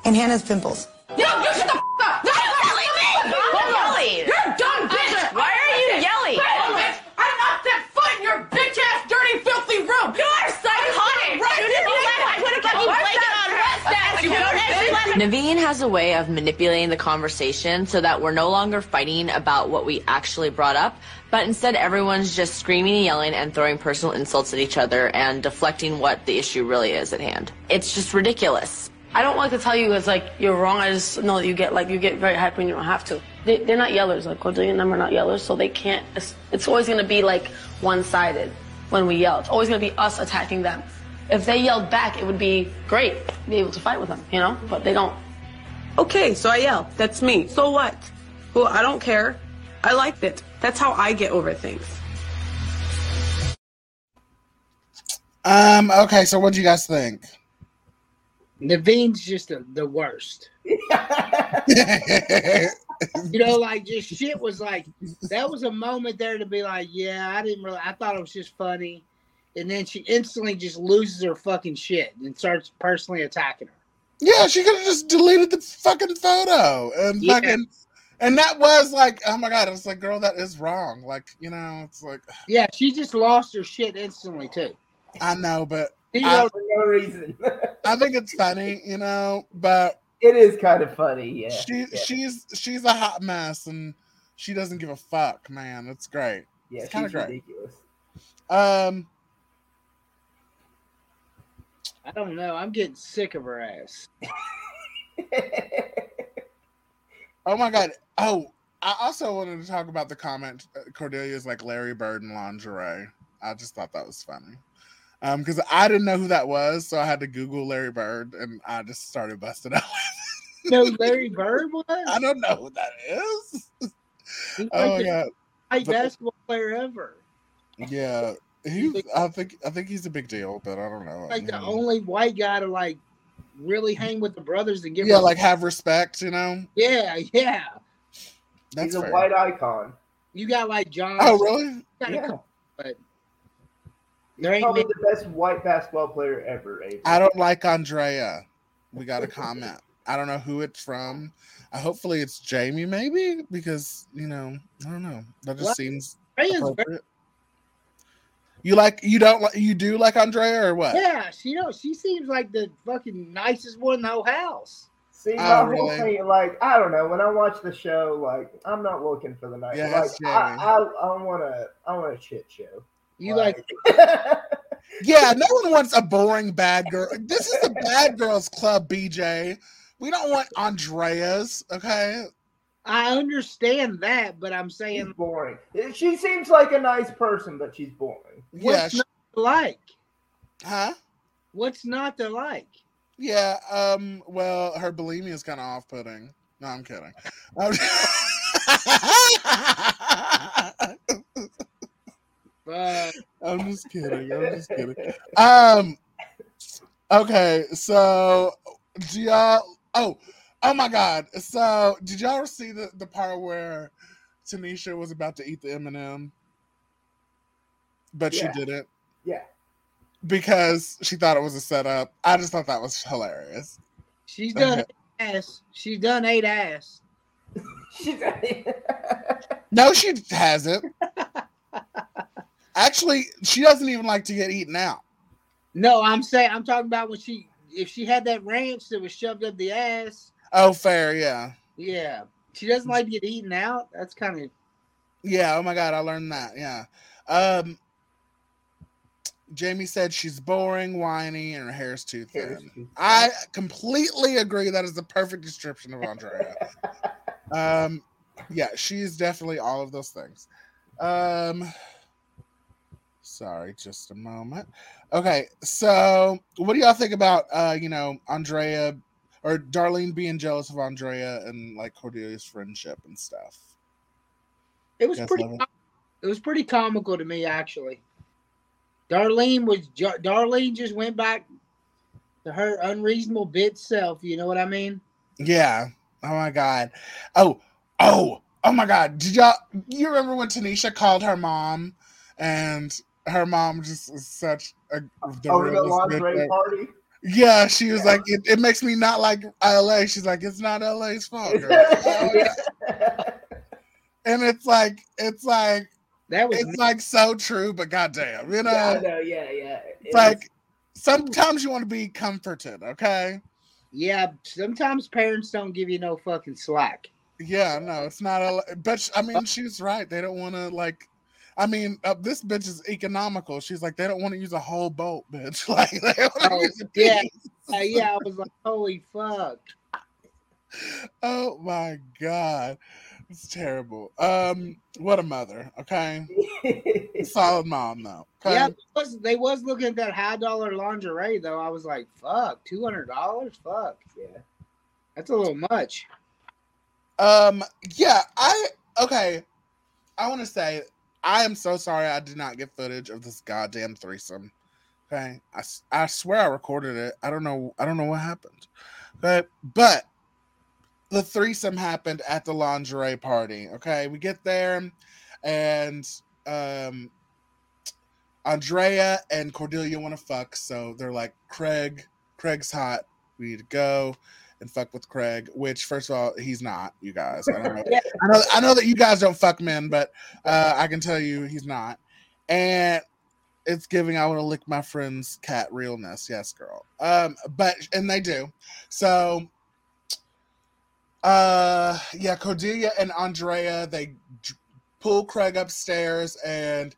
S11: and Hannah's pimples.
S9: Yo, you shut the f up! No,
S8: yelling me!
S9: Hold on.
S8: Yelling.
S9: You're done, bitch!
S8: Why are you yelling?
S9: Hold on, bitch! I knocked that foot in your bitch ass, dirty, filthy room!
S8: You are psychotic.
S9: Right,
S8: You didn't let- I put a fucking
S9: What's
S8: blanket on her.
S9: That's
S8: You
S9: cute,
S8: don't
S9: bitch.
S8: actually let her Naveen has a way of manipulating the conversation so that we're no longer fighting about what we actually brought up, but instead everyone's just screaming and yelling and throwing personal insults at each other and deflecting what the issue really is at hand. It's just ridiculous.
S12: I don't like to tell you it's like you're wrong. I just know that you get like you get very hyped when you don't have to. They, they're not yellers. Like Cordelia and them are not yellers, so they can't. It's, it's always gonna be like one-sided when we yell. It's always gonna be us attacking them. If they yelled back, it would be great, be able to fight with them, you know. But they don't.
S13: Okay, so I yell. That's me. So what? Well, I don't care. I liked it. That's how I get over things.
S1: Um. Okay. So, what do you guys think?
S2: Neveen's just a, the worst. you know, like just shit was like that was a moment there to be like, yeah, I didn't really. I thought it was just funny, and then she instantly just loses her fucking shit and starts personally attacking her.
S1: Yeah, she could have just deleted the fucking photo and
S2: Yeah.
S1: fucking. And that was like, oh my god! It's like, girl, that is wrong. Like, you know, it's like,
S2: Yeah, she just lost her shit instantly too.
S1: I know, but I,
S3: For no reason.
S1: I think it's funny, you know, but
S3: it is kind of funny, yeah.
S1: she
S3: yeah.
S1: she's she's a hot mess and she doesn't give a fuck, man. It's great.
S3: yeah,
S1: it's kind of great.
S3: ridiculous.
S1: Um,
S2: I don't know. I'm getting sick of her ass.
S1: oh my god. Oh, I also wanted to talk about the comment uh, Cordelia's like Larry Bird in lingerie. I just thought that was funny. Um, because I didn't know who that was, so I had to Google Larry Bird, and I just started busting out.
S2: No, Larry Bird was.
S1: I don't know who that is.
S2: He's
S1: Oh
S2: like the
S1: god.
S2: great
S1: But-
S2: basketball player ever.
S1: Yeah, he. I think. I think he's a big deal, but I don't know.
S2: Like the only white guy to like really hang with the brothers and give.
S1: yeah,
S2: them-
S1: like have respect. You know,
S2: yeah, yeah.
S1: that's
S3: He's a
S1: fair.
S3: white icon.
S2: You got like John.
S1: Oh, really?
S2: You got a
S3: Yeah.
S2: couple, but there ain't
S3: Probably
S2: many-
S3: the best white basketball player ever. Avery.
S1: I don't like Andrea. We got a comment. I don't know who it's from. Uh, hopefully, it's Jamie, maybe because you know, I don't know. That just
S2: What?
S1: seems
S2: Andrea's very-
S1: appropriate. You like you don't like you do like Andrea or what?
S2: Yeah, she know she seems like the fucking nicest one in the whole house.
S3: See,
S1: Oh,
S3: my whole
S1: really?
S3: thing, like, I don't know. When I watch the show, like, I'm not looking for the night.
S1: Yeah,
S3: like,
S1: that's
S3: I,
S1: Jamie.
S3: I, I want a, I want a shit show.
S2: You like
S1: Yeah, no one wants a boring bad girl. This is a bad girls club, BJ. We don't want Andreas, okay?
S2: I understand that, but I'm
S3: she's
S2: saying
S3: boring. She seems like a nice person, but she's boring.
S1: Yeah,
S2: what's
S1: sh-
S2: not to like?
S1: huh?
S2: What's not to like?
S1: Yeah, um, well, her bulimia is kind of off-putting. No, I'm kidding. Um, I'm just kidding. I'm just kidding. Um. Okay, so do y'all? Oh, oh my God! So did y'all see the the part where Tanisha was about to eat the M and m but
S3: Yeah.
S1: she didn't
S3: Yeah.
S1: because she thought it was a setup? I just thought that was hilarious.
S2: she's done
S1: Okay.
S2: ass. She's done eight ass.
S3: She's
S1: No, she hasn't. Actually, she doesn't even like to get eaten out.
S2: No, I'm saying I'm talking about when she if she had that ranch that was shoved up the ass.
S1: Oh, fair, yeah.
S2: Yeah, she doesn't like to get eaten out. That's kind of
S1: Yeah, oh my god, I learned that. Yeah. Um Jamie said she's boring, whiny, and her hair's too
S3: Hair's
S1: thin.
S3: too
S1: I completely agree. That is the perfect description of Andrea. um yeah, she's definitely all of those things. Um sorry, just a moment. Okay, so what do y'all think about uh, you know, Andrea or Darlene being jealous of Andrea and like Cordelia's friendship and stuff?
S2: it was pretty.
S1: it.
S2: com- It was pretty comical to me actually. Darlene was ju- Darlene just went back to her unreasonable bit self. You know what I mean?
S1: Yeah. Oh my god. Oh, oh, oh my god. Did y'all you remember when Tanisha called her mom and her mom just was such a the
S3: Over the
S1: realest bitch
S3: lingerie party.
S1: Yeah, she was like, it, it makes me not like LA. She's like, it's not LA's fault. girl." and it's like, it's like,
S2: That was
S1: it's like so true, but goddamn, you know,
S3: yeah, I know, yeah, yeah.
S1: it's like sometimes you want to be comforted, okay?
S2: Yeah, sometimes parents don't give you no fucking slack.
S1: Yeah, no, it's not a. But I mean, she's right. They don't want to like. I mean, uh, this bitch is economical. She's like, they don't want to use a whole boat, bitch. Like, they
S2: Oh,
S1: use
S2: yeah. Uh, yeah. I was like, holy fuck.
S1: Oh my god, it's terrible. Um, what a mother. Okay, solid mom though. Okay?
S2: Yeah, they was, they was looking at that high dollar lingerie though. I was like, fuck, two hundred dollars. Fuck,
S3: yeah,
S2: that's a little much.
S1: Um, yeah, I okay. I want to say I am so sorry I did not get footage of this goddamn threesome. Okay, I, I swear I recorded it. I don't know. I don't know what happened. Okay, but the threesome happened at the lingerie party. Okay, we get there, and um, Andrea and Cordelia want to fuck, so they're like, Craig, Craig's hot. We need to go and fuck with Craig. Which, first of all, he's not. You guys, I don't know. I know. I know that you guys don't fuck men, but uh, I can tell you he's not. And it's giving. I want to lick my friend's cat realness. Yes, girl. Um, but and they do. So, uh, yeah, Cordelia and Andrea they j- pull Craig upstairs and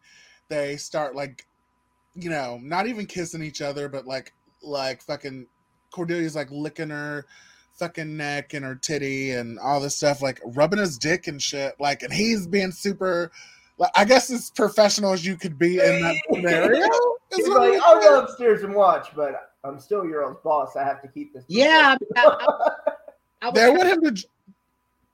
S1: they start like, you know, not even kissing each other, but like, like fucking Cordelia's like licking her fucking neck and her titty and all this stuff, like rubbing his dick and shit. Like, and he's being super. Like, I guess as professional as you could be in that scenario.
S3: He's like,
S1: I'm
S3: I'll go upstairs and watch, but I'm still your old boss. I have to keep this.
S2: Yeah, I, I, I was,
S1: They want him to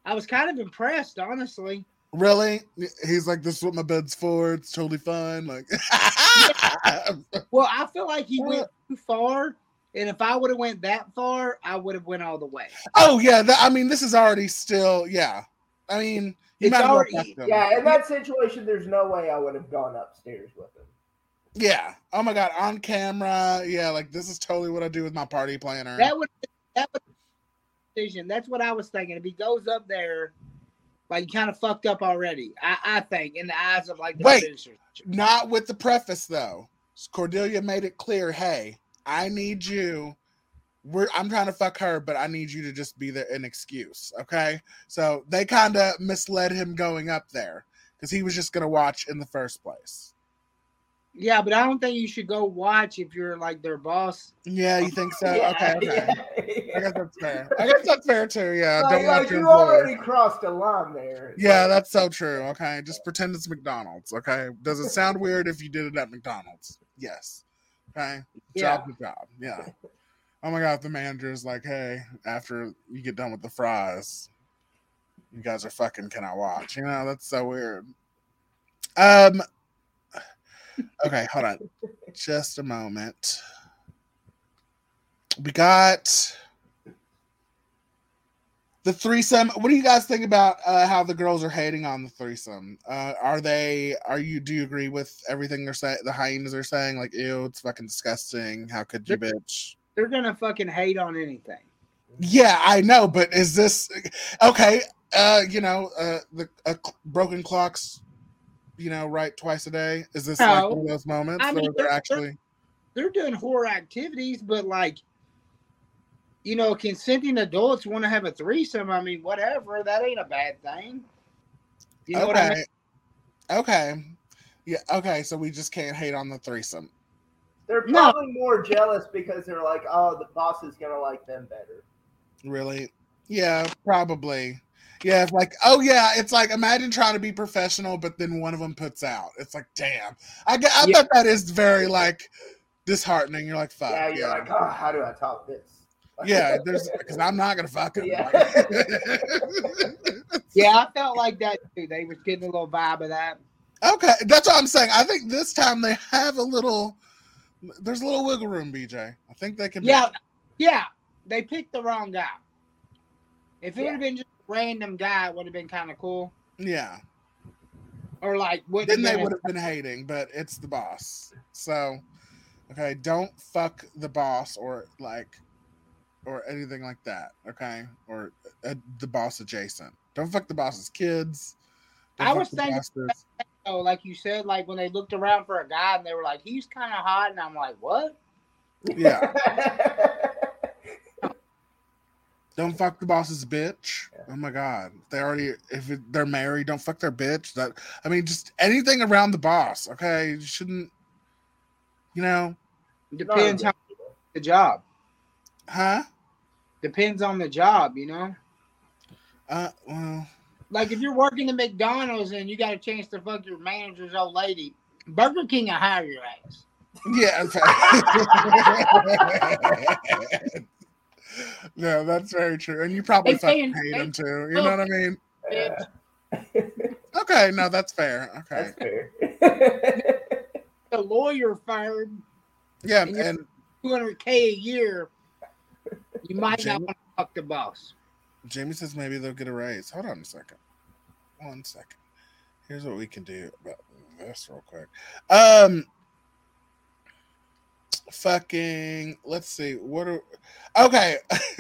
S2: I was kind of impressed, honestly.
S1: really. He's like, "This is what my bed's for. It's totally fine." Like,
S2: Well, I feel like he went too far, and if I would have went that far, I would have went all the way.
S1: oh yeah. That, I mean, this is already still. Yeah. I mean, you
S2: It's
S1: might
S2: already-
S1: fuck them.
S3: Yeah, in that situation, there's no way I would have gone upstairs with him.
S1: Yeah. Oh my god, on camera. Yeah, like this is totally what I do with my party planner.
S2: That would that would decision. That's what I was thinking. If he goes up there, like you kind of fucked up already, I, I think in the eyes of like the
S1: Wait.
S2: producers.
S1: Not with the preface though. Cordelia made it clear, hey, I need you. We're I'm trying to fuck her, but I need you to just be there an excuse. Okay. So they kind of misled him going up there because he was just gonna watch in the first place.
S2: Yeah, but I don't think you should go watch if you're like their boss.
S1: Yeah, you think so?
S3: Yeah,
S1: okay, okay. I guess that's fair. I guess that's fair too. Yeah.
S3: Like,
S1: don't watch
S3: like,
S1: your
S3: you
S1: employees.
S3: already crossed a line there.
S1: Yeah, that's so true. Okay, just pretend it's McDonald's. Okay, does it sound weird if you did it at McDonald's? Yes. Okay,
S2: Yeah.
S1: job to job. Yeah. Oh my god, the manager is like, hey, after you get done with the fries, you guys are fucking. Can I watch? You know, that's so weird. Um. Okay, hold on, just a moment. We got the threesome. What do you guys think about uh, how the girls are hating on the threesome? Uh, are they? Are you? Do you agree with everything they're saying? The hyenas are saying like, "Ew, it's fucking disgusting. How could you, bitch?"
S2: They're gonna fucking hate on anything.
S1: Yeah, I know, but is this okay? Uh, you know, uh, the uh, broken clocks. You know, right twice a day. Is this like one of those moments
S2: I mean,
S1: where they're
S2: they're-
S1: actually?
S2: They're doing horror activities, but like, you know, consenting adults want to have a threesome. I mean, whatever. That ain't a bad thing. You know
S1: okay.
S2: what I mean?
S1: Okay. Yeah. Okay. So we just can't hate on the threesome.
S3: They're
S2: No.
S3: probably more jealous because they're like, oh, the boss is gonna like them better.
S1: Really? Yeah, probably. Yeah, it's like, oh yeah, it's like imagine trying to be professional, but then one of them puts out. It's like, damn. I get, I
S2: Yeah.
S1: bet that is very like disheartening. You're like, fuck.
S3: yeah,
S1: Yeah,
S3: you're like, oh, how do I top this?
S1: Yeah. There's because I'm not gonna fuck him.
S3: Yeah.
S2: Yeah, I felt like that too. They was getting a little vibe of that.
S1: okay, that's what I'm saying. I think this time they have a little. There's a little wiggle room, BJ. I think they can. be-
S2: Yeah, yeah. They picked the wrong guy. If it
S3: Yeah.
S2: would have been just a random guy, it would have been kind of cool.
S1: Yeah.
S2: Or like,
S1: then they would have been hating, but it's the boss. So, okay, don't fuck the boss or like, or anything like that. Okay, or uh, the boss adjacent. Don't fuck the boss's kids. Don't
S2: I was thinking- Oh, like you said, like when they looked around for a guy and they were like, he's kind of hot, and I'm like, what?
S1: Yeah. Don't fuck the boss's bitch. Oh my god, they already if it, they're married, don't fuck their bitch. That I mean, just anything around the boss. Okay, you shouldn't. You know,
S2: Depends how the job.
S1: Huh?
S2: Depends on the job, you know.
S1: Uh, well,
S2: like if you're working at McDonald's and you got a chance to fuck your manager's old lady, Burger King will hire your ass.
S1: Yeah. no, that's very true, and you probably
S2: They
S1: fucking
S2: paying-
S1: hate
S2: they-
S1: him too. You know what I mean? Okay, no, that's fair. Okay,
S2: The lawyer fired.
S1: Yeah,
S2: and 200k a year. You might not want to fuck the boss.
S1: Jamie says maybe they'll get a raise. Hold on a second. One second. Here's what we can do about this real quick. Um fucking let's see what are okay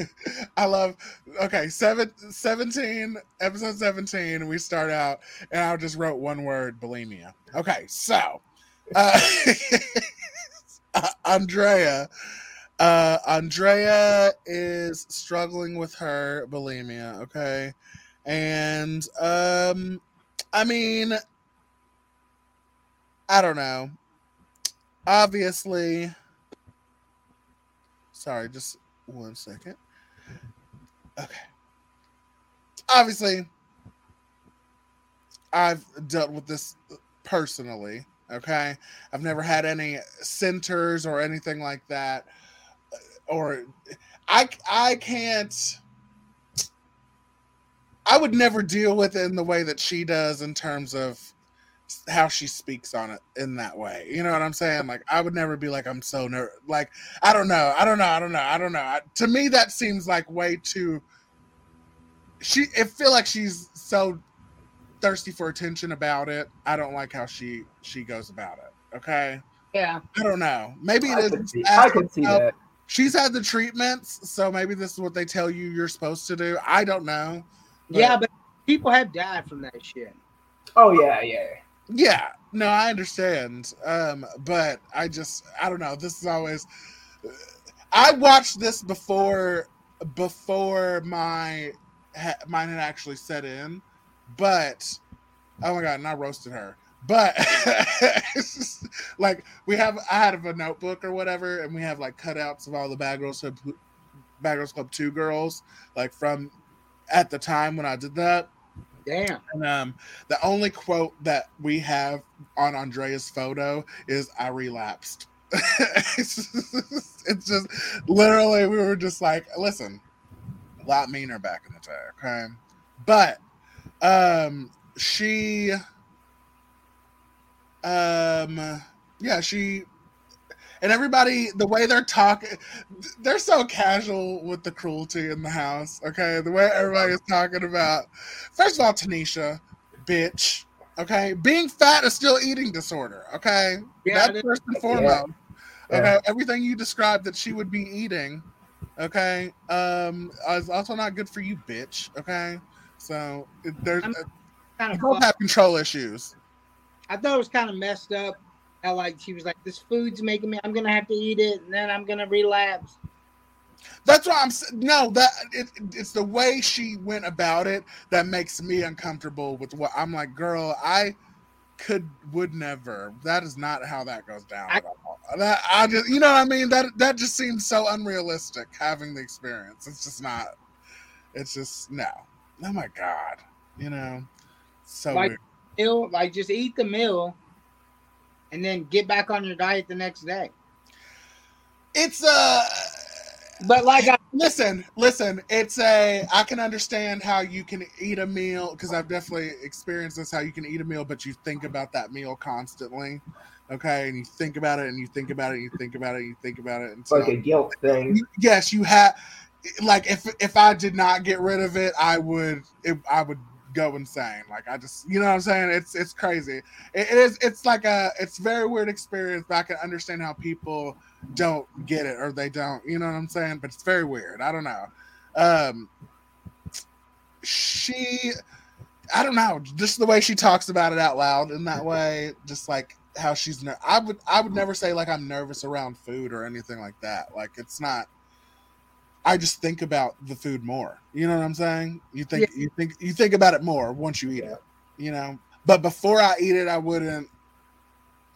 S1: i love okay seven, 17 episode 17 we start out and i just wrote one word bulimia okay so uh andrea uh andrea is struggling with her bulimia okay? And um i mean i don't know. Obviously sorry just one second. Okay. Obviously i've dealt with this personally okay? I've never had any centers or anything like that or i i can't i would never deal with it in the way that she does in terms of how she speaks on it in that way. You know what i'm saying? Like i would never be like i'm so ner- like i don't know i don't know i don't know i don't know. I, to me that seems like way too she it feel like she's so thirsty for attention about it. I don't like how she she goes about it okay?
S2: Yeah.
S1: i don't know. Maybe
S3: I
S1: it
S3: could
S1: is
S3: see- I could see that.
S1: She's had the treatments so maybe this is what they tell you you're supposed to do i don't know
S2: yeah, but people have died from that shit.
S3: Oh yeah, yeah.
S1: Yeah, no, I understand. Um, but I just I don't know. This is always I watched this before before my ha, mine had actually set in, but oh my god, and I roasted her. But just, like we have, I had a notebook or whatever, and we have like cutouts of all the Bad Girls Club, Bad Girls Club Two girls, like from at the time when I did that.
S2: Damn.
S1: And um, the only quote that we have on Andrea's photo is "I relapsed." it's, just, it's just literally we were just like, listen, a lot meaner back in the day, okay? But um, she, um, yeah, she and everybody the way they're talking they're so casual with the cruelty in the house okay? The way everybody is talking about first of all tanisha bitch okay? Being fat is still eating disorder okay?
S2: Yeah,
S1: that's first and foremost
S3: Yeah.
S1: okay? Everything you described that she would be eating okay? Um is also not good for you bitch okay? So there's
S2: I'm kind of
S1: both have control issues
S2: I thought it was kind of messed up. How like she was like, "This food's making me. I'm gonna have to eat it, and then I'm gonna relapse."
S1: That's why I'm no that it, it's the way she went about it that makes me uncomfortable with what I'm like, girl. I could would never. That is not how that goes down at all. That I just you know what I mean. That that just seems so unrealistic having the experience. It's just not. It's just no. Oh my god. You know, so
S2: like
S1: weird.
S2: Meal, like just eat the meal, and then get back on your diet the next day.
S1: It's uh
S2: but like I
S1: listen, listen, it's a I can understand how you can eat a meal because I've definitely experienced this how you can eat a meal but you think about that meal constantly. Okay, and you think about it and you think about it and you think about it and you think about it
S3: It's like a guilt thing.
S1: yes, you have like if if I did not get rid of it, I would it, I would go insane. Like I just you know what I'm saying? It's it's crazy. It, it is it's like a it's very weird experience, but I can understand how people don't get it or they don't, you know what I'm saying? But it's very weird. I don't know. Um she I don't know, just the way she talks about it out loud in that way, just like how she's ner- I would I would never say like I'm nervous around food or anything like that. Like it's not I just think about the food more. You know what I'm saying? You think you think you think about it more once you eat it. You know, but before I eat it, I wouldn't.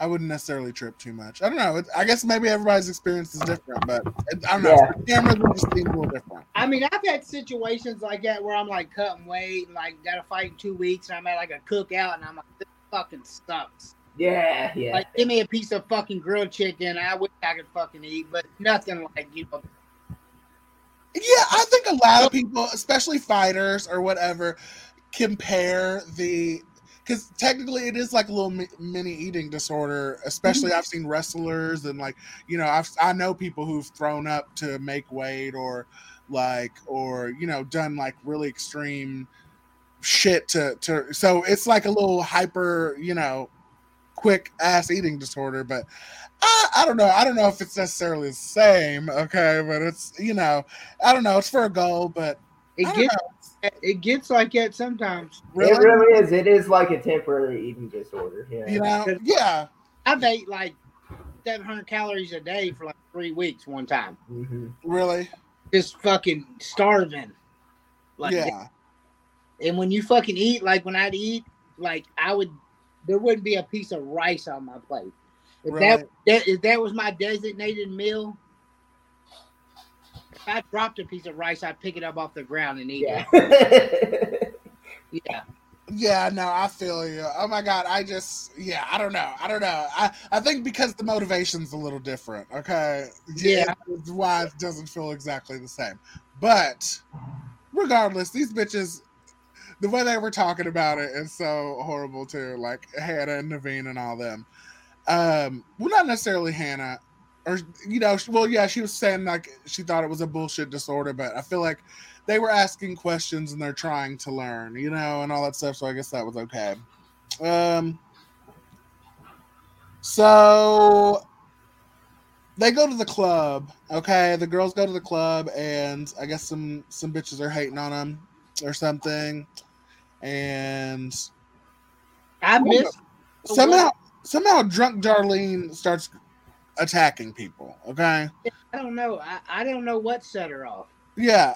S1: I wouldn't necessarily trip too much. I don't know. I guess maybe everybody's experience is different, but I don't know.
S3: Yeah.
S1: Cameras would just seem a little different.
S2: I mean, I've had situations like that where I'm like cutting weight and like got to fight in two weeks, and I'm at like a cookout, and I'm like, this fucking sucks.
S3: Yeah, yeah.
S2: Like, give me a piece of fucking grilled chicken. I wish I could fucking eat, but nothing like you know.
S1: Yeah, I think a lot of people, especially fighters or whatever, compare the because technically it is like a little mini eating disorder. Especially mm-hmm. I've seen wrestlers and like you know I've I know people who've thrown up to make weight or like or you know done like really extreme shit to to so it's like a little hyper you know quick ass eating disorder but I, I don't know i don't know if it's necessarily the same okay but it's you know i don't know it's for a goal but
S2: It gets
S1: know.
S2: it gets like that sometimes.
S3: It really is. It is like a temporary eating disorder. Yeah.
S1: You know, yeah.
S2: I've ate like 700 calories a day for like three weeks one time.
S3: Mm-hmm.
S1: Really?
S2: Just fucking starving. Like,
S1: yeah
S2: And when you fucking eat, like when I'd eat, like I would, there wouldn't be a piece of rice on my plate. If that,
S1: Right.
S2: that if that was my designated meal, if I dropped a piece of rice, I'd pick it up off the ground and eat it. Yeah.
S1: Yeah, no, I feel you. Oh my god, I just yeah, I don't know. I don't know. I I think because the motivation's a little different, okay?
S2: Yeah.
S1: It's why it doesn't feel exactly the same. But regardless, these bitches the way they were talking about it is so horrible too. Like Hannah and Neveen and all them. Um, well, not necessarily Hannah, or you know, well, yeah, she was saying like she thought it was a bullshit disorder, but I feel like they were asking questions and they're trying to learn, you know, and all that stuff. So I guess that was okay. Um, so they go to the club. Okay, the girls go to the club, and I guess some some bitches are hating on them or something, and
S2: I missed
S1: somehow somehow drunk Darlene starts attacking people. Okay,
S2: I don't know. I, I don't know what set her off.
S1: yeah.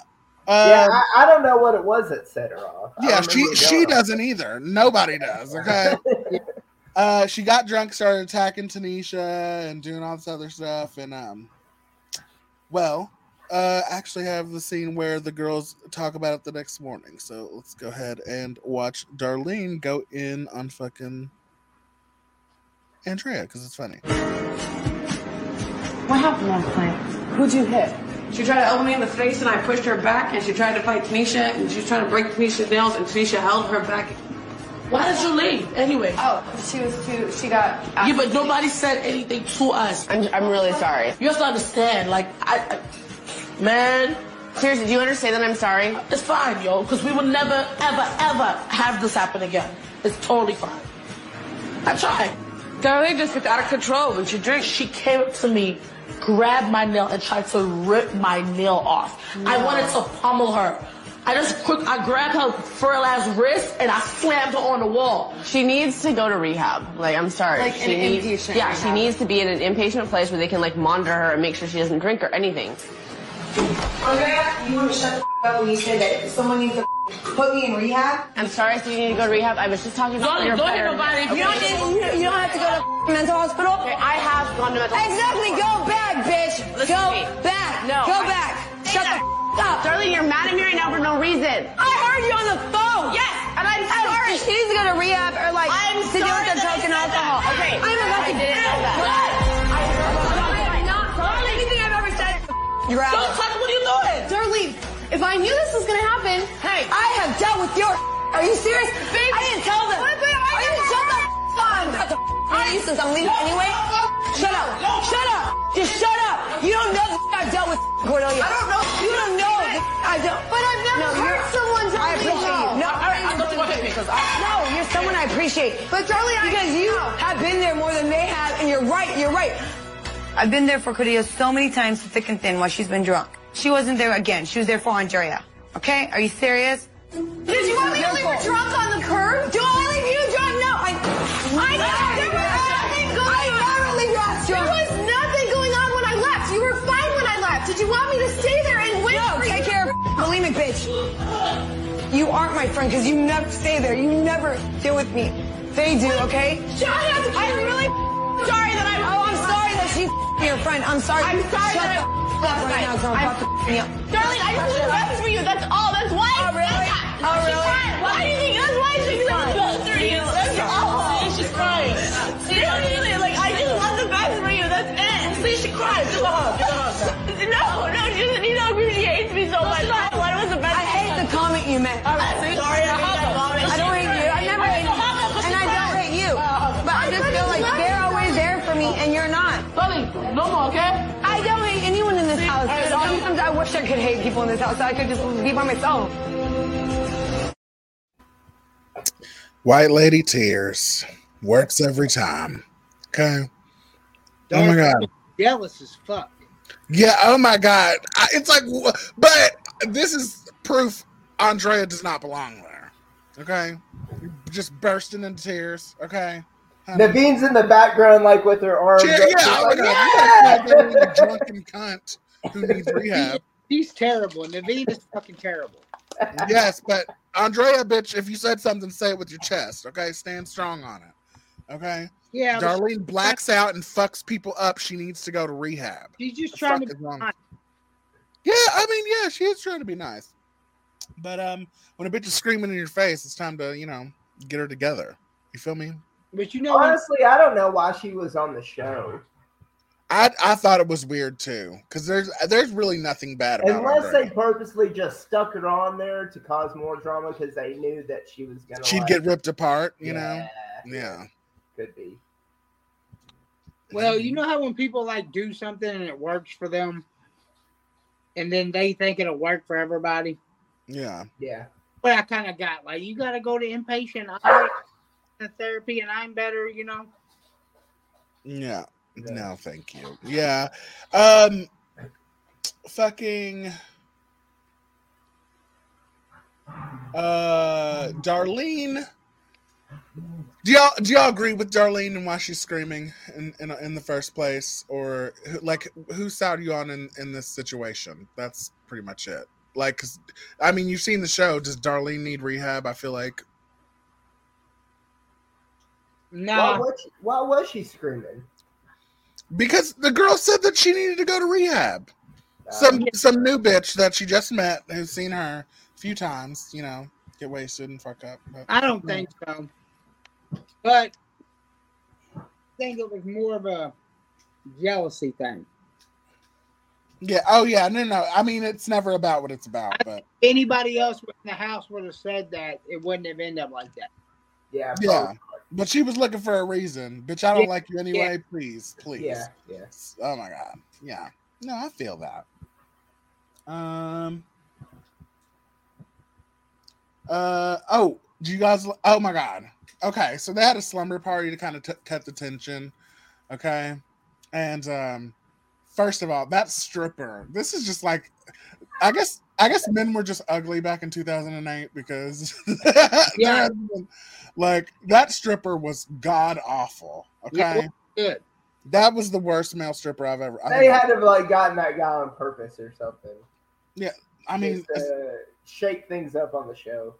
S3: yeah,
S1: Um,
S3: I, I don't know what it was that set her off.
S1: Yeah, she she doesn't either. Nobody does. Okay. uh, she got drunk, started attacking Tanisha and doing all this other stuff, and um, well, uh, actually have the scene where the girls talk about it the next morning. So let's go ahead and watch Darlene go in on fucking Andrea because it's funny.
S13: What happened last night? Who'd you hit? She tried to elbow me in the face and I pushed her back and she tried to fight Tanisha and she was trying to break Tanisha's nails and Tanisha held her back.
S12: Why did you leave anyway?
S6: Oh, she was too. She got.
S12: Yeah, but nobody said anything to us.
S8: I'm, I'm really sorry.
S12: You have to understand, like, I, I man,
S8: Seriously, do you understand that I'm sorry?
S12: it's fine, yo, because we will never, ever, ever have this happen again. It's totally fine. I tried.
S13: Darlene just gets out of control when she drinks.
S12: She came up to me, grabbed my nail, and tried to rip my nail off. I wanted to pummel her. I just quick, I grabbed her frail ass wrist and I slammed her on the wall.
S8: She needs to go to rehab. Like, I'm sorry.
S6: Like
S8: she
S6: an
S8: needs,
S6: inpatient
S8: Yeah, she needs to be in an inpatient place where they can like monitor her and make sure she doesn't drink or anything.
S11: Andrea, you want to shut the up when you said that someone needs to put me in rehab?
S8: I'm sorry, so you need to go to rehab. I was just talking about
S12: Don't-
S8: your
S12: don't hit
S8: better-
S12: nobody.
S11: You don't, need, you, you don't have to go to mental hospital?
S8: Okay, I have gone to mental
S11: Exactly, go back, bitch.
S8: Listen
S11: go back.
S8: No,
S11: Go
S8: I-
S11: back. Shut the up.
S8: Darling, you're mad at me right now for no reason.
S11: I heard you on the phone.
S8: Yes, and I'm sorry.
S11: She needs to go to rehab or like
S8: I'm
S11: to deal with
S8: sorry
S11: the
S8: that I
S11: drunk and
S8: said that.
S11: alcohol.
S8: Okay,
S11: I'm about
S8: I
S11: to
S8: didn't know that.
S11: You're out.
S12: Don't touch what are you doing?
S11: Darlene, if I knew this was gonna happen,
S8: Hey.
S11: I have dealt with your. Are you serious? Baby, I didn't tell them. I didn't shut the on. Shut the on you since I'm leaving anyway. Shut up. Shut up. Just shut up. You don't know the I've dealt with Cordelia. I don't know. You don't know I don't. But I've never
S8: No, you're-
S11: someone tell
S8: I appreciate you. No,
S12: All right, I you were hitting me because I.
S11: No, you're someone I appreciate. But Charlie, because you have been there more than they have, and you're right. You're right. I've been there for Cordelia so many times, thick and thin, while she's been drunk. She wasn't there again. She was there for Andrea. Okay? Are you serious? Did you want me to leave her drunk on the curb? Do I leave you drunk? No, I. I never. There was nothing going on. I never leave you drunk. There was nothing going on when I left. You were fine when I left. Did you want me to stay there and wait no, for take you? care of bulimic bitch. You aren't my friend because you never stay there. You never deal with me. They do, okay? Shut up! I'm really sorry that I'm. Oh, I'm sorry she's your friend. I'm sorry.
S9: I'm sorry
S11: Shut the
S9: I-
S11: up right now, 'cause I'm to me.
S9: Darling, I just want the best for you. That's all. That's why.
S11: Oh, really? Oh, really?
S9: crying. Why do you think? That's why she's the best for you. That's all. She's crying. Seriously, like I just want the best for you. That's it. See, she cried. Give a hug. Give a hug. No, no, she doesn't. You know, she hates me so much. I want was the best.
S11: I hate the comment you made.
S9: Sorry, I that
S11: me and you're not.
S9: Darling, no more, okay?
S11: I don't hate anyone in this house.
S9: Alright,
S11: Sometimes I wish I could hate people in this house. So I could just be by myself.
S1: White lady tears works every time. Okay. Oh my god.
S2: Jealous as fuck.
S1: Yeah. Oh my god. I, it's like, but this is proof Andrea does not belong there. Okay. Just bursting into tears. Okay. Honey.
S3: Neveen's in the background, like with her arms.
S1: Yeah,
S3: up,
S1: yeah,
S3: just
S1: my
S3: like,
S1: God,
S3: yeah!
S1: you gotta call that a drunken cunt who needs rehab.
S2: He's terrible. Neveen is fucking terrible.
S1: yes, but Andrea, bitch, if you said something, say it with your chest. Okay, stand strong on it. Okay.
S2: Yeah, but
S1: Darlene blacks out and fucks people up. She needs to go to rehab.
S2: She's just
S1: The
S2: trying to be nice.
S1: Yeah, I mean, yeah, she is trying to be nice. But um, when a bitch is screaming in your face, it's time to you know get her together. You feel me?
S2: But you know, when-
S3: Honestly, I don't know why she was on the show.
S1: I I thought it was weird too because there's there's really nothing bad about
S3: Unless
S1: Andrea.
S3: they purposely just stuck her on there to cause more drama because they knew that she was gonna.
S1: she'd
S3: like,
S1: get ripped apart. You
S3: Yeah,
S1: know? Yeah.
S3: Could be.
S2: well, mm-hmm. you know how when people like do something and it works for them, and then they think it'll work for everybody.
S1: Yeah.
S3: Yeah.
S2: But I kind of got like, you got to go to inpatient I- therapy, and I'm better. You know.
S1: Yeah. No, thank you. Yeah. Um fucking uh Darlene do y'all do y'all agree with Darlene and why she's screaming in in, in the first place or like whose side are you on in in this situation that's pretty much it like 'cause, I mean you've seen the show does Darlene need rehab I feel like
S3: Why
S2: Nah.
S3: was she, why was she screaming?
S1: Because the girl said that she needed to go to rehab. Some uh, some new bitch that she just met who's seen her a few times, you know, get wasted and fuck up. But,
S2: I don't think so. But I think it was more of a jealousy thing.
S1: Yeah. Oh yeah. No, no. I mean, it's never about what it's about. But
S2: Anybody else in the house would have said that, it wouldn't have ended up like that.
S3: Yeah.
S1: yeah. But she was looking for a reason. Bitch, I don't
S2: Yeah,
S1: like you anyway. Please, please.
S3: Yeah. Yeah.
S1: Oh my god. Yeah. No, I feel that. Um. Uh oh. Do you guys? Oh my god. Okay, so they had a slumber party to kind of t- cut the tension. Okay, and um, first of all, that stripper. This is just like, I guess. I guess men were just ugly back in 2008 because
S2: Yeah.
S1: yeah, like that stripper was god awful.
S2: Yeah,
S1: Okay,
S2: Good.
S1: that was the worst male stripper I've ever.
S3: They
S1: think-
S3: had to have like gotten that guy on purpose or something.
S1: yeah, I mean,
S3: Just to uh, shake things up on the show.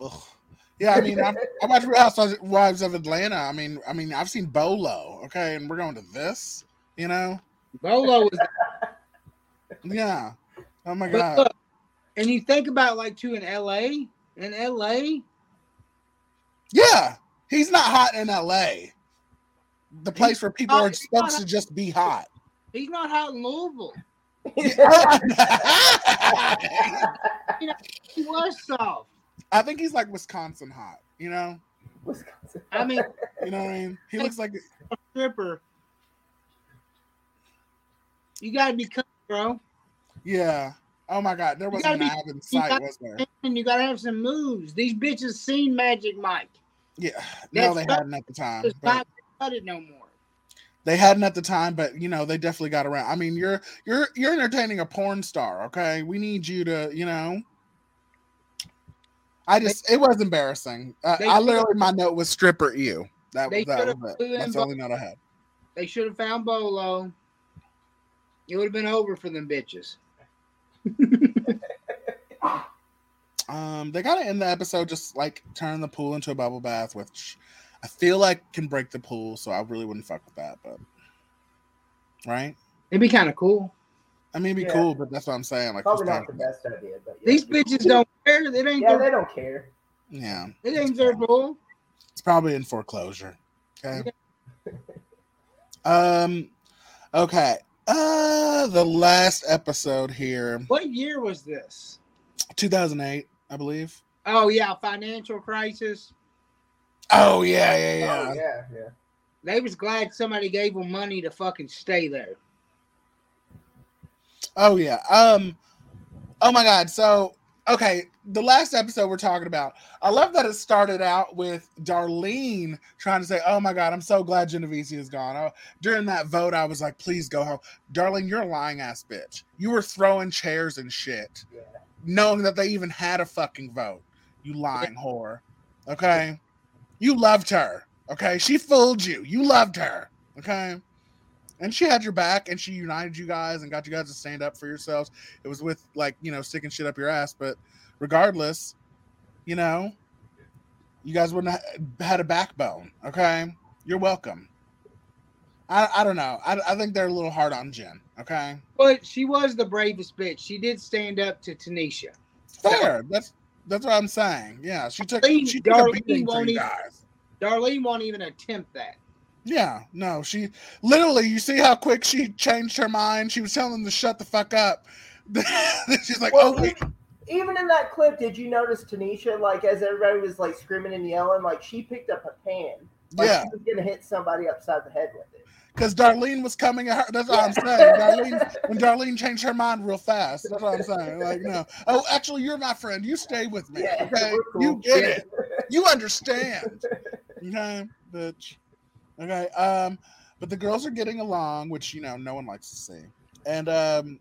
S1: ugh. yeah, I mean, I, I watched Real Housewives of Atlanta. I mean, I mean, I've seen Bolo. Okay, and we're going to this. You know,
S2: Bolo was
S1: yeah. Oh my
S2: But
S1: god.
S2: look, and you think about like too in LA, in LA,
S1: Yeah, he's not hot in L.A. The place where people
S2: not-
S1: are supposed to just be hot.
S2: he's not hot in Louisville. You know, he was soft.
S1: I think he's like Wisconsin hot. You know,
S3: Wisconsin.
S2: I mean,
S1: you know what I mean. He looks like
S2: a stripper. You gotta be cut, bro.
S1: Yeah. Oh my god, there wasn't an
S2: be-
S1: in sight,
S2: gotta,
S1: was there?
S2: and you gotta have some moves. These bitches seen Magic Mike.
S1: Yeah, no,
S2: That's
S1: they hadn't at the time.
S2: Not it no more.
S1: They hadn't at the time, but you know they definitely got around. I mean, you're you're you're entertaining a porn star, okay? We need you to, you know. I just it was embarrassing. Uh, I literally my note was stripper you. That
S2: They
S1: was that was it. That's the only note I had.
S2: They should have found Bolo. It would have been over for them bitches.
S1: Um, they gotta end the episode just like turn the pool into a bubble bath, which I feel like can break the pool, so I really wouldn't fuck with that. But right,
S2: It'd be kind of cool.
S1: I mean, it'd be
S3: Yeah.
S1: cool, but that's what I'm saying. Like,
S3: Probably
S1: who's
S3: not the best idea, but yeah.
S2: These bitches don't care. It ain't
S3: Yeah,
S2: their,
S3: they don't care.
S1: yeah,
S2: it ain't their pool.
S1: it's probably in foreclosure. Okay. Um. Okay. Uh, the last episode here,
S2: What year was this?
S1: 2008, I believe.
S2: Oh yeah, financial crisis.
S1: Oh yeah, yeah, yeah.
S3: Oh, yeah, yeah.
S2: They was glad somebody gave them money to fucking stay there.
S1: Oh yeah. Um oh my god. So okay, the last episode we're talking about. I love that it started out with Darlene trying to say, "Oh my god, I'm so glad Jennavecia is gone." Oh, during that vote, I was like, "Please go home." Darlene, you're a lying ass bitch. You were throwing chairs and shit,
S3: Yeah.
S1: knowing that they even had a fucking vote. You lying whore. Okay, you loved her. Okay, she fooled you. You loved her. Okay and she had your back and she united you guys and got you guys to stand up for yourselves. It was with like you know sticking shit up your ass but regardless you know you guys wouldn't have had a backbone okay? You're welcome. I, I don't know. I, I think they're a little hard on jen okay?
S2: But she was the bravest bitch. She did stand up to Tanisha.
S1: fair. That's that's what i'm saying. Yeah she took
S2: Darlene-
S1: she took a
S2: Darlene
S1: beating
S2: won't even-
S1: guys.
S2: Darlene won't even attempt that.
S1: Yeah, no, she literally, you see how quick she changed her mind. She was telling them to shut the fuck up. She's like,
S3: Well,
S1: oh, wait.
S3: Even in that clip, did you notice Tanisha, like, as everybody was like screaming and yelling, like she picked up a pan. Like
S1: Yeah.
S3: she was gonna hit somebody upside the head with it.
S1: because Darlene was coming at her. That's what I'm saying. Darlene, when Darlene changed her mind real fast. That's what I'm saying. Like, no, oh, actually, you're my friend. You stay with me.
S3: Yeah,
S1: okay,
S3: cool.
S1: you get
S3: Yeah.
S1: it. You understand. Okay, bitch. Okay. Um, but the girls are getting along, which you know no one likes to see, and um,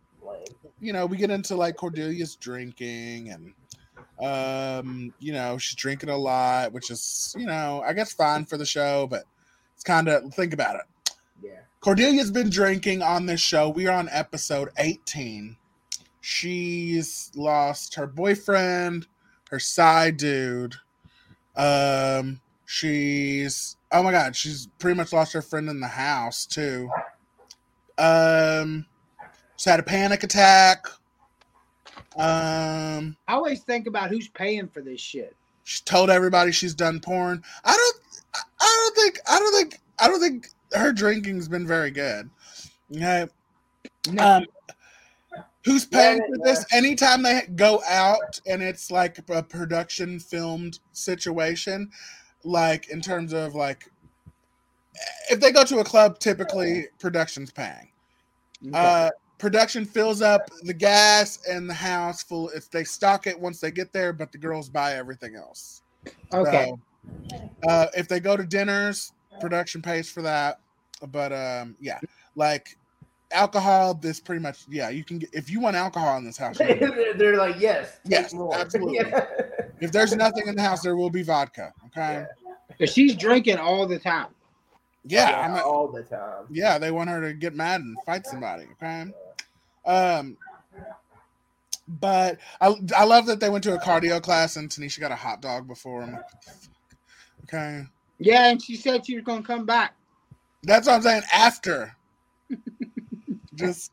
S1: you know we get into like Cordelia's drinking and. Um, you know, she's drinking a lot, which is, you know, I guess fine for the show, but it's kind of think about it.
S3: Yeah.
S1: Cordelia's been drinking on this show. We are on episode 18. She's lost her boyfriend, her side dude. Um, she's oh my god, she's pretty much lost her friend in the house too. Um, she's had a panic attack. Um,
S2: I always think about who's paying for this shit.
S1: she told everybody she's done porn. I don't. I- I don't think. I don't think. I don't think her drinking's been very good. Okay. Um, who's paying
S3: Yeah,
S1: for this? Anytime they go out and it's like a production filmed situation, like in terms of like, if they go to a club, typically production's paying. Uh, production fills up the gas and the house full if they stock it once they get there, but the girls buy everything else.
S2: Okay.
S1: So, uh, if they go to dinners, production pays for that. But um, yeah, like alcohol, this pretty much yeah. You can get if you want alcohol in this house. you can get it.
S3: they're, they're like, yes,
S1: Yes, absolutely.
S3: Yeah.
S1: If there's nothing in the house, there will be vodka. Okay.
S2: But she's drinking all the time.
S1: Yeah,
S3: Yeah,
S1: I'm a-
S3: all the time.
S1: yeah, they want her to get mad and fight somebody. Okay. Um, but I I love that they went to a cardio class and Tanisha got a hot dog before him. Okay.
S2: Yeah, and she said she was gonna come back.
S1: That's what I'm saying. After, just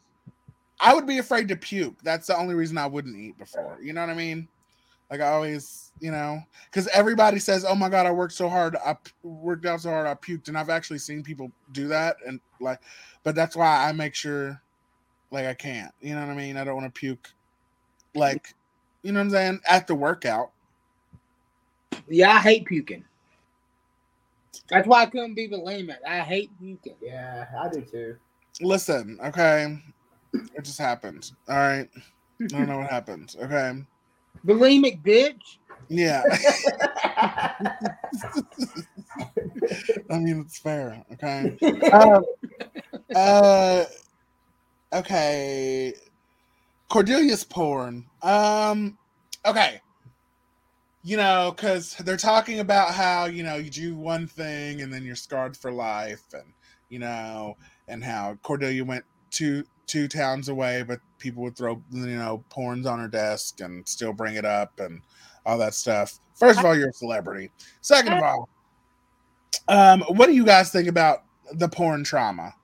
S1: I would be afraid to puke. That's the only reason I wouldn't eat before. You know what I mean? Like I always, you know, because everybody says, "Oh my god, I worked so hard. I p- worked out so hard. I puked," and I've actually seen people do that, and like, but that's why I make sure, like, I can't. You know what I mean? I don't want to puke, like, you know what I'm saying, at the workout.
S2: Yeah, I hate puking. That's why I couldn't be bulimic. I hate puking.
S3: Yeah, I do too.
S1: Listen, okay, it just happened. All right, I don't know what happened. Okay.
S2: Bulimic bitch.
S1: Yeah. I mean, it's fair. Okay. Um, uh, okay. Cordelia's porn. Um, okay. You know, because they're talking about how, you know, you do one thing and then you're scarred for life, and, you know, and how Cordelia went to two towns away, but people would throw you know porns on her desk and still bring it up and all that stuff. First of all, you're a celebrity. Second of all, um, what do you guys think about the porn trauma?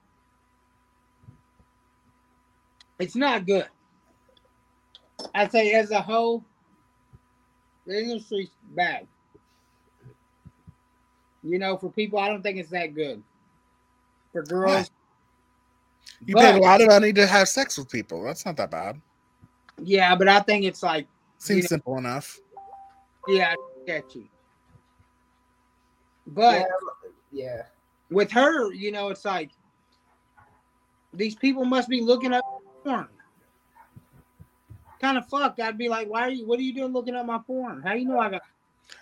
S2: It's not good. I say as a whole, the industry's bad. You know, for people, I don't think it's that good. For girls,
S1: You paid a lot of money to have sex with people. That's not that bad.
S2: yeah, but I think it's like,
S1: Seems
S2: you know,
S1: simple enough.
S2: yeah, sketchy. But
S3: Yeah, yeah.
S2: with her, you know, it's like these people must be looking up porn. Kind of fucked. I'd be like, why are you? What are you doing looking up my porn? How you know I got?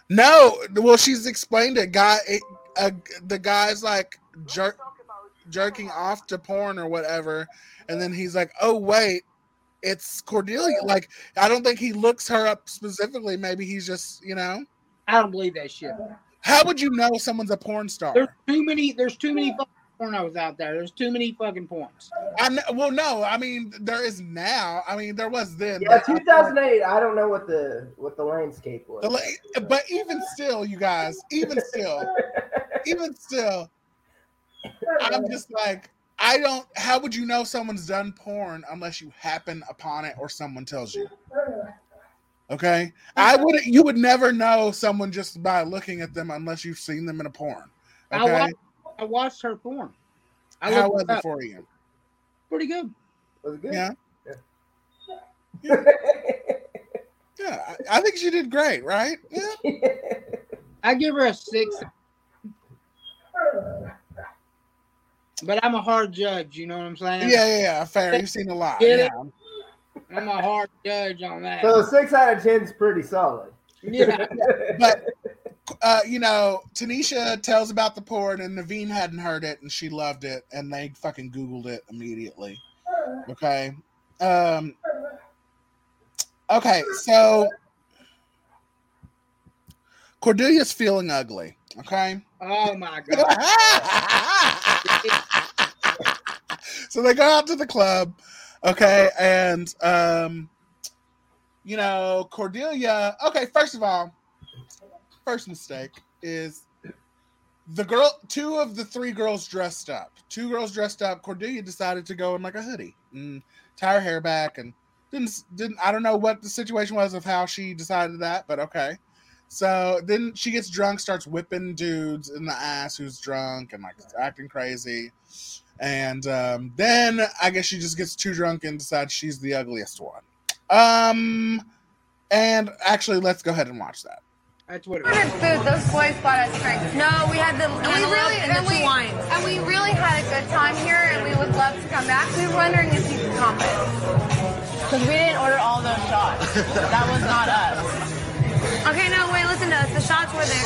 S1: No, well, she's explained it. Guy, it, uh, the guy's like jerk, jerking off to porn or whatever, and then he's like, "Oh wait, it's Cordelia." Like, I don't think he looks her up specifically. Maybe he's just, you know.
S2: I don't believe that shit.
S1: How would you know someone's a porn star?
S2: There's too many. There's too many fucking pornos out there. There's too many fucking porns.
S1: I know, well, no, I mean there is now. I mean there was then.
S3: Yeah,
S1: but I-
S3: 2008. I don't know what the what the landscape was.
S1: The la- but even still, you guys, even still, even still, I'm just like, I don't. How would you know someone's done porn unless you happen upon it or someone tells you? Okay, I would. You would never know someone just by looking at them unless you've seen them in a porn.
S2: I
S1: Okay,
S2: watched, I watched her porn. I
S1: how
S2: looked
S1: was
S2: it
S1: it
S2: up.
S1: for you?
S2: Pretty good.
S3: Was it good?
S1: Yeah. Yeah, I, I think she did great, right? Yeah.
S2: I give her a six. But I'm a hard judge. You know what I'm saying?
S1: Yeah, yeah, yeah. Fair. You've seen a lot.
S2: Get
S1: Yeah.
S2: I'm a hard judge on that.
S3: So six out of ten is pretty solid.
S2: Yeah.
S1: but uh, you know, Tanisha tells about the porn, and Neveen hadn't heard it, and she loved it, and they fucking Googled it immediately. Okay. Um. Okay, so Cordelia's feeling ugly. Okay.
S2: Oh my god.
S1: so they go out to the club, okay, and um, you know, Cordelia. Okay, first of all, first mistake is the girl. Two of the three girls dressed up. Two girls dressed up. Cordelia decided to go in like a hoodie and tie her hair back, and didn't didn't. I don't know what the situation was of how she decided that, but okay. So then she gets drunk, starts whipping dudes in the ass who's drunk and like acting crazy. And um, then I guess she just gets too drunk and decides she's the ugliest one. Um, and actually, let's go ahead and watch that.
S2: That's what it
S10: ordered food. Those boys bought us drinks. No, we had the and we
S6: cantaloupe
S10: really
S6: and the
S10: and we,
S6: two wines.
S10: and we really had a good time here, and we would love to come back. We were wondering if you could comp it.
S6: Because we didn't order all those shots. that was not us.
S10: Okay, no, wait, listen to us. The shots were there.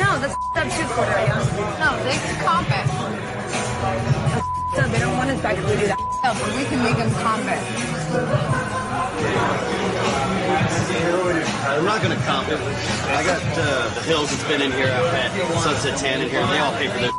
S10: No, that's up too, Cordelia. No, they can comp it. So they don't want us back if we do that. No, but we can make them comp it.
S14: I'm not gonna comp it. I got uh, the Hills that's been in here. I've had Sunset Tan in here. They all pay for this.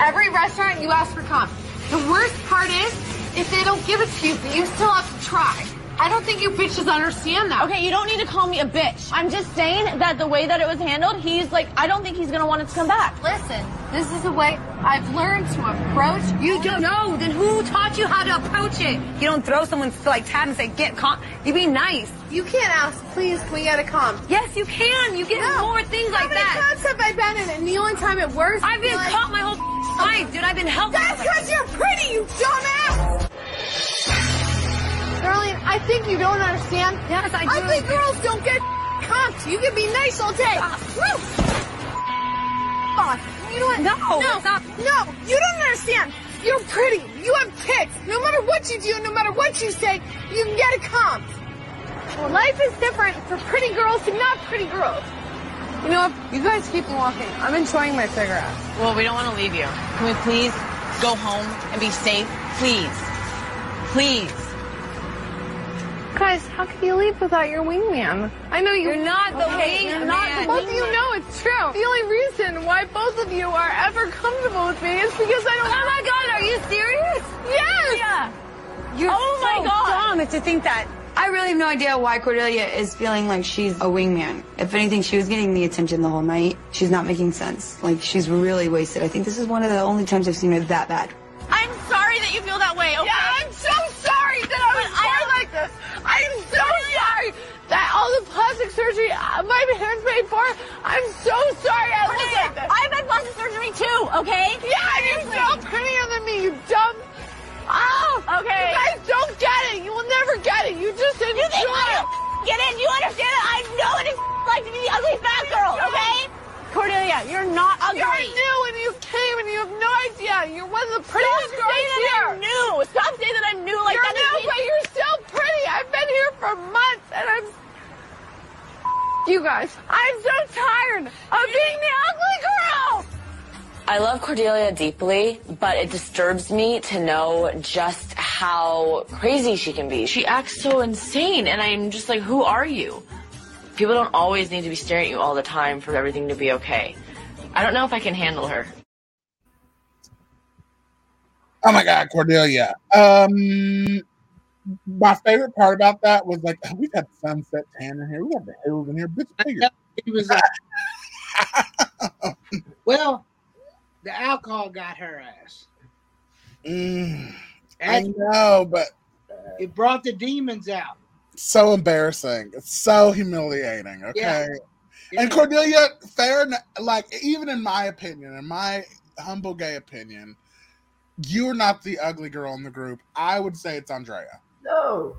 S10: Every restaurant you ask for comp. The worst part is, if they don't give it to you, but you still have to try. I don't think you bitches understand that.
S6: Okay, you don't need to call me a bitch. I'm just saying that the way that it was handled, he's like, I don't think he's gonna want us to come back.
S10: Listen, this is the way I've learned to approach. You don't know. Then who taught you how to approach it? You don't throw someone's like tab and say get comp. You be nice. You can't ask, please, can we get a comp? Yes, you can. You get more things like that. How many times have I been in it? And the only time it works, I've been caught my whole life, dude. I've been helping. That's because you're pretty, you dumbass. Darling, I think you don't understand. Yes, I do. I think girls don't get comped. You can be nice all day. You know what? No. No. Stop. No. You don't understand. You're pretty. You have tits. No matter what you do, no matter what you say, you can get a comp. Well, life is different for pretty girls to not pretty girls.
S6: You know what? You guys keep walking. I'm enjoying my cigarette. Well, we don't want to leave you. Can we please go home and be safe? Please. Please.
S10: Guys, how could you leave without your wingman? I know you-
S15: You're not the
S10: Okay,
S15: wingman.
S10: You're not the both of you know it's true. The only reason why both of you are ever comfortable with me is because I don't.
S15: Oh my God, are you serious?
S10: Yes.
S15: Yeah. You're
S10: Oh my
S15: so
S10: God.
S15: dumb to think that.
S11: I really have no idea why Cordelia is feeling like she's a wingman. If anything, she was getting the attention the whole night. She's not making sense. Like, she's really wasted. I think this is one of the only times I've seen her that bad.
S6: I'm sorry that you feel that way, okay?
S10: Yeah, I'm so sorry that I was born like this. I'm so sorry that all the plastic surgery uh, my parents paid for. I'm so sorry I look like this.
S6: I've had plastic surgery too, okay?
S10: Yeah, and you're still prettier than me, you dumb. Oh,
S6: Okay.
S10: You guys don't get it. You will never get it. You just enjoy
S6: You think I
S10: it.
S6: don't get it? You understand that I know what it's like to be the ugly fat girl, okay? Cordelia, you're not ugly.
S10: You're new and you came and you have no idea. You're one of the
S6: Stop
S10: prettiest girls
S6: saying that
S10: here.
S6: I'm new. Stop saying that I'm new like
S10: you're
S6: that.
S10: new, but you're still pretty. I've been here for months and I'm. You guys, I'm so tired of being the ugly girl.
S8: I love Cordelia deeply, but it disturbs me to know just how crazy she can be. She acts so insane, and I'm just like, who are you? People don't always need to be staring at you all the time for everything to be okay. I don't know if I can handle her.
S1: Oh my god, Cordelia. Um my favorite part about that was like we've got the sunset tan in here, we got the hills in here, bitch figure.
S2: He was like, well, the alcohol got her ass.
S1: Mm, I know, but
S2: It brought the demons out.
S1: so embarrassing. It's so humiliating. Okay.
S2: Yeah.
S1: And Cordelia, fair, like even in my opinion, in my humble gay opinion, you're not the ugly girl in the group. I would say it's Andrea.
S3: No.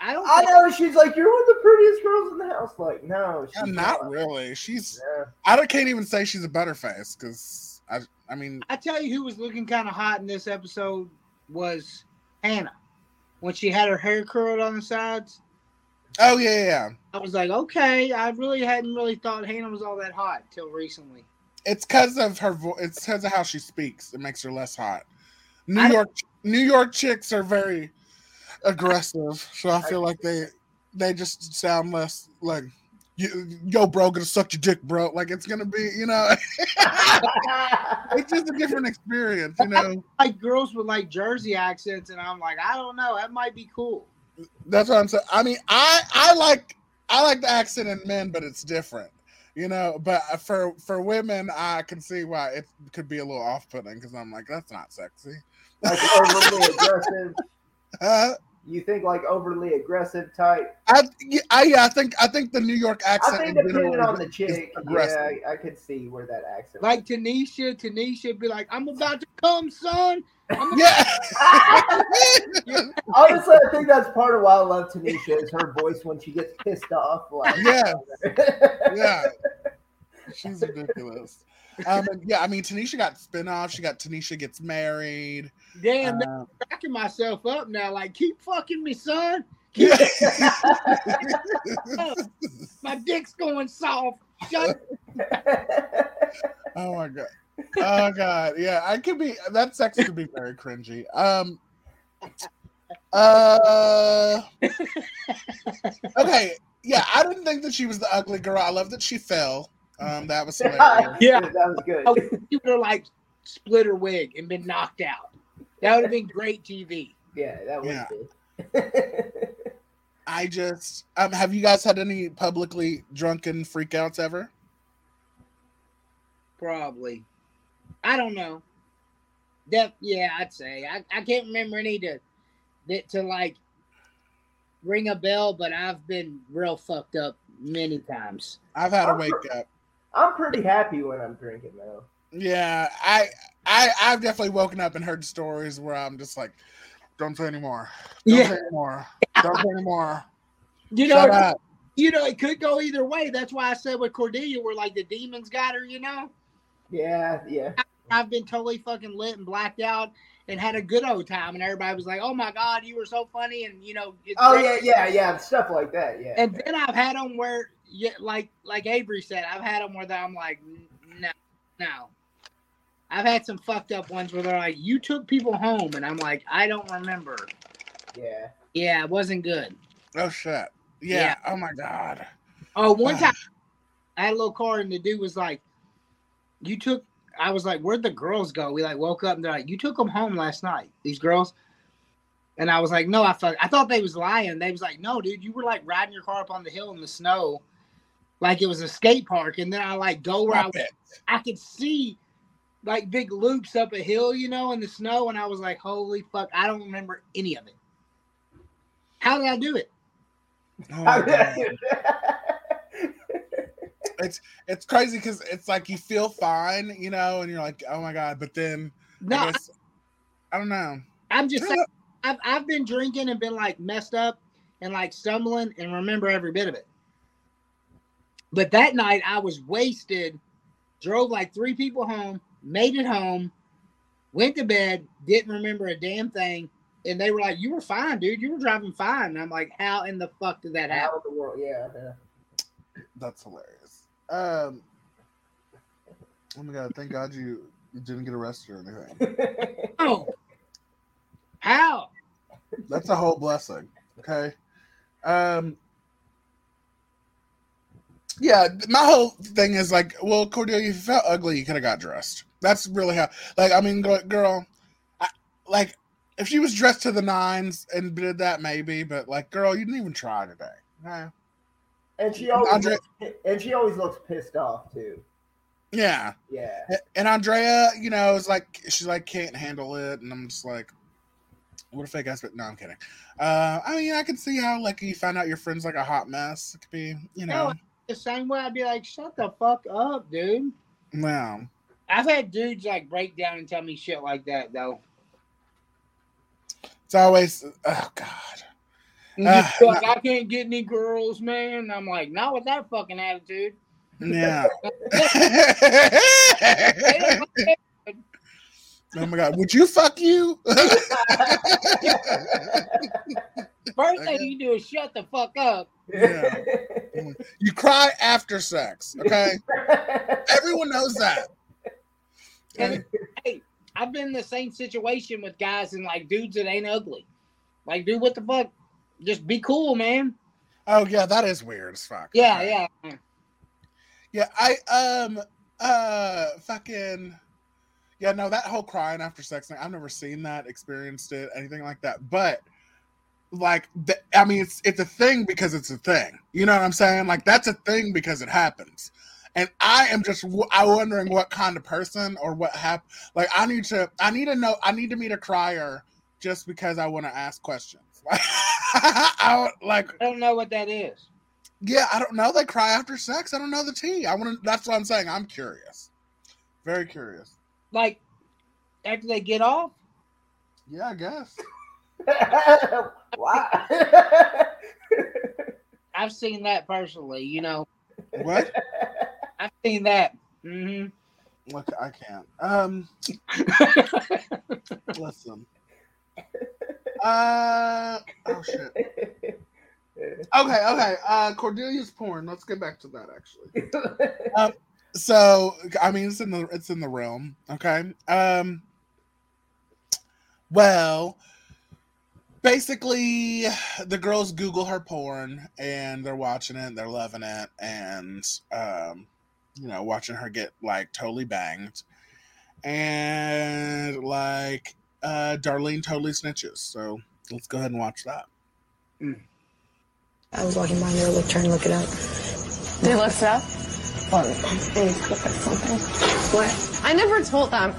S2: I don't.
S3: I know she's like you're one of the prettiest girls in the house. Like no, she's
S1: Yeah, not really. She's.
S3: Yeah.
S1: I don't, can't even say she's a better butterface because I. I mean,
S2: I tell you who was looking kind of hot in this episode was Hannah. When she had her hair curled on the sides,
S1: oh yeah, yeah, yeah.
S2: I was like, okay, I really hadn't really thought Hannah was all that hot till recently.
S1: It's because of her. Vo- it's because of how she speaks. It makes her less hot. New
S2: I-
S1: York, New York chicks are very aggressive, so I feel like they they just sound less like. You, yo, bro, gonna suck your dick, bro. Like it's gonna be, you know, it's just a different experience, you know.
S2: Like girls with like Jersey accents, and I'm like, I don't know, that might be cool.
S1: That's what I'm saying. I mean, I I like I like the accent in men, but it's different, you know. But for for women, I can see why it could be a little off putting because I'm like, that's not sexy.
S3: like overly aggressive.
S1: Uh,
S3: You think like overly aggressive type?
S1: I, I I think I think the New York accent.
S3: I
S1: accent.
S3: think depending
S1: general
S3: on the chick, yeah, I, I could see where that accent.
S2: Like Tanisha, Tanisha be like, I'm about to come, son. I'm
S1: Yeah.
S3: Honestly, I think that's part of why I love Tanisha is her voice when she gets pissed off. Like,
S1: Yeah. yeah, she's ridiculous. Um, yeah, I mean, Tanisha got spinoff. She got Tanisha gets married.
S2: Damn,
S1: Uh,
S2: I'm myself up now. Like, keep fucking me, son.
S1: Yeah.
S2: My dick's going soft. Shut
S1: Oh my god. Oh god. Yeah, I could be that sex could be very cringy. Um uh Okay, yeah, I didn't think that she was the ugly girl. I love that she fell. Um that was hilarious.
S2: Yeah.
S3: that was good.
S2: Oh, would have like split her wig and been knocked out. That would have been great TV.
S3: Yeah, that was
S1: Yeah.
S3: good.
S1: I just um have you guys had any publicly drunken freakouts ever?
S2: Probably. I don't know. Def, yeah, I'd say. I, I can't remember any to that to like ring a bell, but I've been real fucked up many times.
S1: I've had to wake up.
S3: I'm pretty happy when I'm drinking though.
S1: Yeah, I I I've definitely woken up and heard stories where I'm just like, don't say anymore. Don't
S2: Yeah.
S1: say anymore. Don't say anymore.
S2: You know, you know, it could go either way. That's why I said with Cordelia, where like the demons got her. You know,
S3: Yeah, yeah.
S2: I've been totally fucking lit and blacked out and had a good old time, and everybody was like, "Oh my god, you were so funny," and you know,
S3: Oh
S2: great.
S3: yeah, yeah, yeah. Stuff like that. Yeah.
S2: And then I've had them where, yeah, like like Avery said, I've had them where I'm like, no, no. I've had some fucked up ones where they're like, you took people home, and I'm like, I don't remember.
S3: yeah.
S2: Yeah, it wasn't good.
S1: Oh shit. Yeah. Oh my god.
S2: Oh, one time I had a little car and the dude was like, "You took." I was like, "Where'd the girls go?" We like woke up and they're like, "You took them home last night." These girls, and I was like, "No, I thought I thought they was lying." They was like, "No, dude, you were like riding your car up on the hill in the snow, like it was a skate park." And then I like go where I,
S1: Stop it.
S2: I could see like big loops up a hill, you know, in the snow, and I was like, "Holy fuck!" I don't remember any of it. How did I do it?
S1: Oh my God. it's it's crazy because it's like you feel fine, you know, and you're like, oh my god, but then
S2: No,
S1: I, guess, I don't know.
S2: I'm just saying, I've, I've been drinking and been like messed up and like stumbling and remember every bit of it. But that night I was wasted, drove like three people home, made it home, went to bed, didn't remember a damn thing. And they were like, You were fine, dude. You were driving fine. And I'm like, How in the fuck did that
S3: How
S2: happen?
S3: in the world? Yeah. yeah.
S1: That's hilarious. Um, oh my god, thank God you, you didn't get arrested or anything.
S2: Oh, how?
S1: That's a whole blessing. Okay. Um. Yeah, my whole thing is like, well, Cordelia, if you felt ugly, you could have got dressed. That's really how. Like, I mean, girl, I, like, if she was dressed to the nines and did that, maybe. But like, girl, you didn't even try today.
S3: And she always
S1: Andre-
S3: looks, and she always looks pissed off too.
S1: Yeah.
S3: Yeah.
S1: And Andrea, you know, is like she's like can't handle it, and I'm just like, what a fake ass. But no, I'm kidding. Uh, I mean, I can see how like you find out your friend's like a hot mess. It could be, you know,
S2: No, the same way I'd be like, Shut the fuck up, dude.
S1: wow.
S2: I've had dudes like break down and tell me shit like that though.
S1: It's always, oh god. Uh,
S2: like, I can't get any girls, man. I'm like, not with that fucking attitude.
S1: Yeah. oh my god, would you fuck you?
S2: First thing you do is shut the fuck up.
S1: yeah. You cry after sex, okay? Everyone knows that.
S2: And hey, I've been in the same situation with guys and like dudes that ain't ugly. Like, dude, what the fuck? Just be cool, man.
S1: Oh yeah, that is weird as fuck.
S2: Yeah, yeah.
S1: Yeah, I um uh fucking yeah, no, that whole crying after sex thing, I've never seen that, experienced it, anything like that. But like the, I mean it's it's a thing because it's a thing. You know what I'm saying? Like that's a thing because it happens. And I am just I wondering what kind of person or what happened. Like I need to I need to know I need to meet a crier just because I want to ask questions. I don't- like
S2: I don't know what that is.
S1: yeah, I don't know. They cry after sex. I don't know the tea. I want to. That's what I'm saying. I'm curious. Very curious.
S2: Like, after they get off,
S1: Yeah, I guess.
S3: Why?
S2: I've seen that personally, you know.
S1: What?
S2: I've seen that. hmm
S1: Look, I can't. Um, listen. Uh, oh shit. Okay, okay. Uh, Cordelia's porn. Let's get back to that. Actually. Um, so I mean, it's in the it's in the realm. Okay. Um. Well, basically, the girls Google her porn and they're watching it, they're loving it, and um, you know, watching her get like totally banged, and like uh, Darlene totally snitches. So let's go ahead and watch that.
S16: I was walking by and they were look, trying to look it up.
S6: They looked it up?
S16: Well, they need to look at something. What?
S6: I never told them.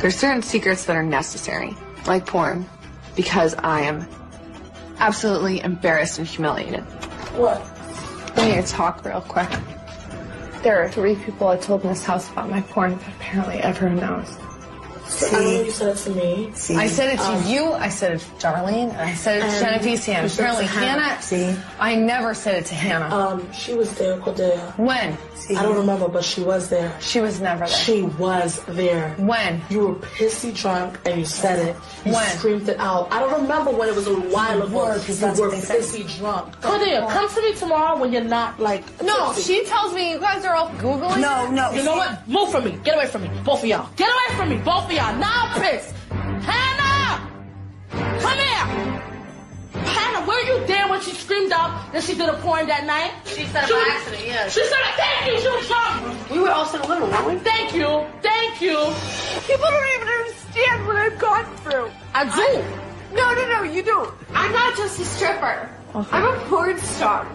S17: There's certain secrets that are necessary, like porn, because I am absolutely embarrassed and humiliated.
S16: What?
S6: We need to talk real quick. There are three people I told in this house about my porn, but apparently everyone knows.
S16: See, I know you said it to me. See,
S6: I said it to
S16: um,
S6: you, I said it to Darlene, I said it to
S16: and
S6: Jennavecia, and
S16: you said it
S6: apparently
S16: Hannah.
S6: Hannah.
S16: See?
S6: I never said it to Hannah.
S16: Um, she was there, Cordelia.
S6: When?
S16: I don't remember, but she was there.
S6: She was never there.
S16: She was there.
S6: When?
S16: You were pissy drunk and you said it. When you
S6: When?
S16: screamed it out. I don't remember when it was a while ago.
S6: were,
S16: You
S6: 'cause that's
S16: were
S6: what they said.
S16: pissy drunk. Cordelia, come to me tomorrow when you're not like.
S6: No,
S16: tipsy.
S6: she tells me you guys are all Googling.
S16: No, no. You know what? Move from me. Get away from me. Both of y'all. Get away from me. Both of y'all now, please. Hannah! Come here!
S9: Hannah, were you there when she screamed out that she did a porn that night?
S12: She said it by accident, Yes.
S9: She said, thank you, she was charming.
S12: We were all so little, weren't we?
S9: Thank you, thank you.
S10: People don't even understand what I've gone through.
S9: I do.
S10: I, no, no, no, you don't. I'm not just a stripper. Okay. I'm a porn star.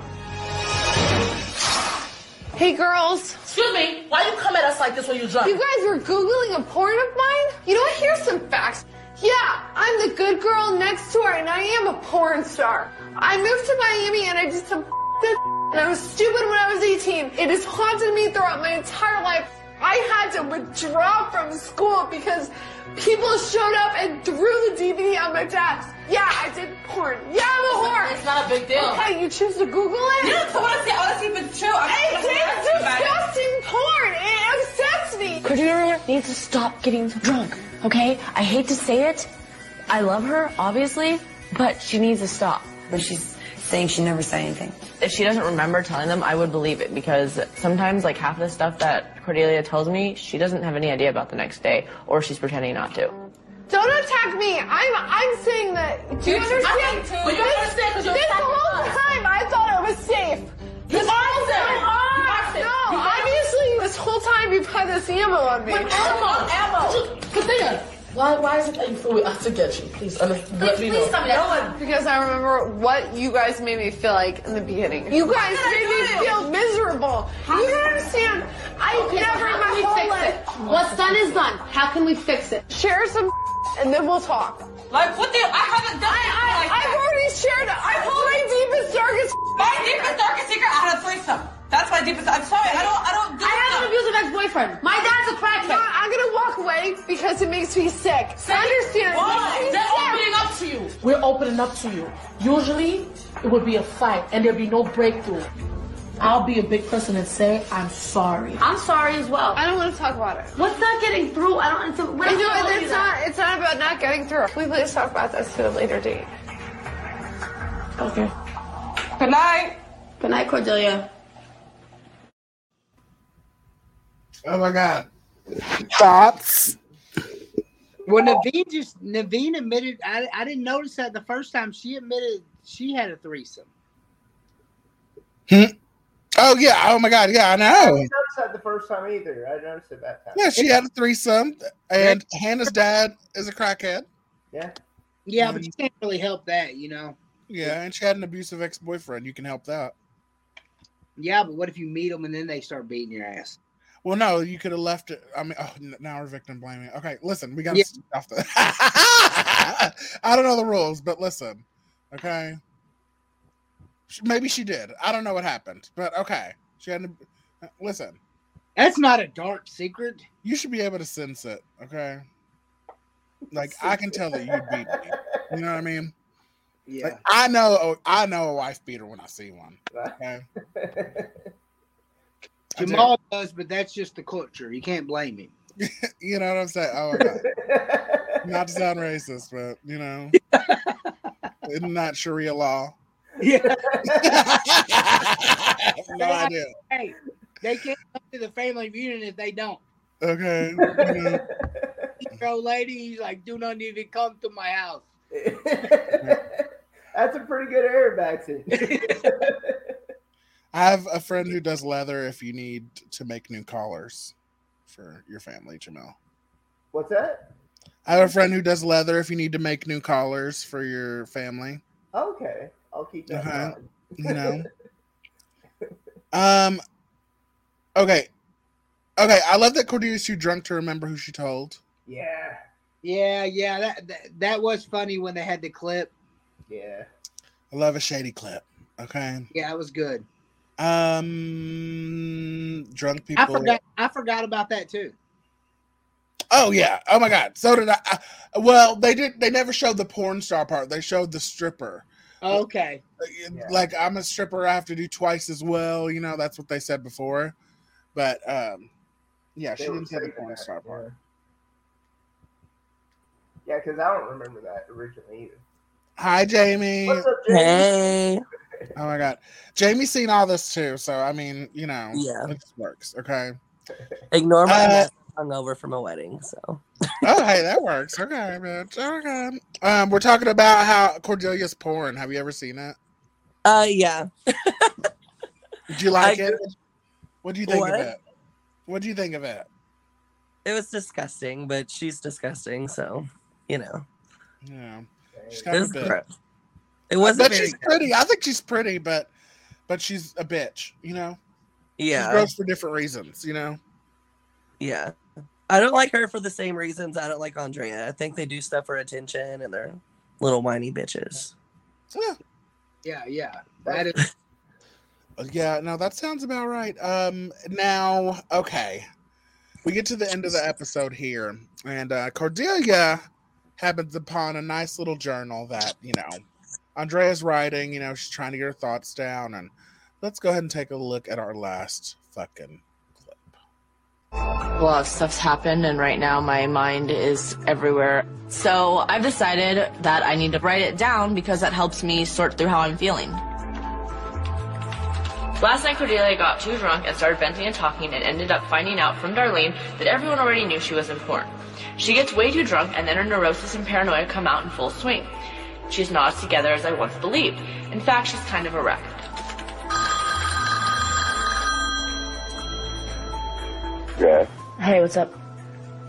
S10: Hey, girls.
S9: Excuse me. Why you come at us like this when you drunk?
S10: You guys were Googling a porn of mine? You know what? Here's some facts. Yeah, I'm the good girl next door, and I am a porn star. I moved to Miami, and I did some this and I was stupid when I was 18. It has haunted me throughout my entire life. I had to withdraw from school because people showed up and threw the DVD on my desk. Yeah, I did porn. Yeah, I'm a whore.
S9: It's not a big deal.
S10: Okay, you choose to Google it?
S9: Yeah, I wanna see- I wanna see if it's true. I'm-
S10: It's
S9: I'm asking about it.
S10: disgusting porn. It upsets me.
S8: Cordelia needs to stop getting drunk, okay? I hate to say it. I love her, obviously, but she needs to stop.
S11: But she's saying she never said anything.
S8: If she doesn't remember telling them, I would believe it because sometimes, like, half the stuff that Cordelia tells me, she doesn't have any idea about the next day, or she's pretending not to.
S10: Don't attack me. I'm I'm saying that. Do you
S9: I
S10: understand?
S9: am too. We don't understand 'cause you're
S10: this
S9: attacking
S10: whole
S9: us.
S10: time I thought I was safe.
S9: You
S10: This
S9: are
S10: whole
S9: safe.
S10: time-
S9: You are safe.
S10: No,
S9: You are-
S10: obviously this whole time you've had this ammo on me.
S9: With ammo, ammo. Cordelia, why, why is it that you feel we have to get you? Please, under, let me know.
S10: Please tell me that. Because I remember what you guys made me feel like in the beginning. You guys made me
S9: it?
S10: feel miserable. You don't understand. I
S9: Okay, so
S10: never in
S9: how
S10: my
S9: can
S10: whole
S9: fix
S10: life.
S9: it? What's done is done. How can we fix it?
S10: Share some and then we'll talk.
S9: Like, what the? I haven't done
S10: I,
S9: anything
S10: I,
S9: like
S10: I've
S9: that.
S10: already shared. I told my deepest, darkest.
S9: My deepest, darkest secret, I had a threesome. That's my deepest. I'm sorry, I don't, I don't do I have an abusive ex-boyfriend. My dad's a
S10: No,
S9: crackhead.
S10: I'm gonna walk away because it makes me sick. I understand.
S9: Why? They're
S10: sick.
S9: opening up to you. We're opening up to you. Usually, it would be a fight and there'd be no breakthrough. I'll be a big person and say, I'm sorry. I'm sorry as well.
S10: I don't want to talk about it.
S9: What's not getting through? I don't, it's, a,
S10: I know it's not. It's not about not getting through. Can we please talk about this at a later date?
S9: Okay. Good night. Good night, Cordelia.
S1: Oh my god. Thoughts?
S2: Well, Neveen just Neveen admitted. I, I didn't notice that the first time. She admitted she had a threesome. Hmm?
S1: Oh yeah. Oh my god. Yeah, I
S3: I
S1: know.
S3: didn't notice that the first time either. I noticed it that time.
S1: Yeah, she had a threesome, and Hannah's dad is a crackhead.
S3: Yeah.
S2: Yeah, but mm-hmm. you can't really help that, you know.
S1: Yeah, and she had an abusive ex-boyfriend. You can help that.
S2: Yeah, but what if you meet them and then they start beating your ass?
S1: Well, no, you could have left it. I mean, oh, now we're victim blaming. Okay, listen, we got to
S2: Yeah.
S1: off the. I don't know the rules, but listen, okay. Maybe she did. I don't know what happened, but okay. She had to uh, listen.
S2: That's not a dark secret.
S1: You should be able to sense it, okay? Like I can tell that you beat me. You know what I mean?
S2: Yeah.
S1: Like I know, oh, I know a wife beater when I see one. Okay. I do.
S2: Jamal does, but that's just the culture. You can't blame him.
S1: You know what I'm saying? Oh my. Not to sound racist, but you know, isn't that Sharia law?
S2: Yeah.
S1: no idea.
S2: Hey, they can't come to the family reunion if they don't.
S1: Okay. Mm-hmm. you know,
S2: old lady, he's like, do not even come to my house.
S3: That's a pretty good air scene.
S1: I have a friend who does leather if you need to make new collars for your family, Jamel.
S3: What's that?
S1: I have a friend who does leather if you need to make new collars for your family.
S3: Okay, I'll keep that in
S1: Uh-huh.
S3: mind.
S1: You know. um okay. Okay, I love that Cordelia's too drunk to remember who she told.
S3: Yeah,
S2: Yeah, yeah, that, that that was funny when they had the clip.
S3: yeah.
S1: I love a shady clip. Okay.
S2: Yeah, it was good.
S1: Um drunk people
S2: I forgot. I forgot about that too.
S1: Oh yeah. Oh my god. So did I. I- Well, they did they never showed the porn star part. They showed the stripper.
S2: Okay.
S1: Like I'm a stripper, I have to do twice as well, you know, that's what they said before. But um yeah,
S3: They
S1: she didn't say the porn
S3: that,
S1: star part.
S3: Yeah, because I don't remember that originally either.
S1: Hi Jamie.
S3: What's up, Jamie?
S18: Hey.
S1: Oh my god. Jamie's seen all this too, so I mean, you know,
S18: Yeah.
S1: it works. Okay.
S18: Ignore my
S1: Uh,
S18: hungover from a wedding, so
S1: oh, hey, that works. Okay, bitch. Okay. Um, we're talking about how Cordelia's porn. Have you ever seen it?
S18: Uh, yeah.
S1: Did you like
S18: I
S1: it? What do you think
S18: What?
S1: of it? What do you think of it?
S18: It was disgusting, but she's disgusting, so you know.
S1: Yeah. She's
S18: was
S1: a bitch.
S18: gross. It wasn't
S1: But she's
S18: good.
S1: pretty. I think she's pretty, but but she's a bitch. You know.
S18: Yeah.
S1: She's gross for different reasons. You know.
S18: Yeah. I don't like her for the same reasons I don't like Andrea. I think they do stuff for attention and they're little whiny bitches.
S2: Yeah, yeah. Yeah. That is
S1: Uh, Yeah, no, that sounds about right. Um, now, okay, we get to the end of the episode here, and uh, Cordelia happens upon a nice little journal that you know Andrea's writing. You know, she's trying to get her thoughts down, and let's go ahead and take a look at our last fucking. Clip.
S8: A lot of stuff's happened, and right now my mind is everywhere. So I've decided that I need to write it down because that helps me sort through how I'm feeling. Last night, Cordelia got too drunk and started venting and talking and ended up finding out from Darlene that everyone already knew she was in porn. She gets way too drunk and then her neurosis and paranoia come out in full swing. She's not as together as I once believed. In fact, she's kind of a wreck.
S19: Yeah.
S8: Hey, what's up?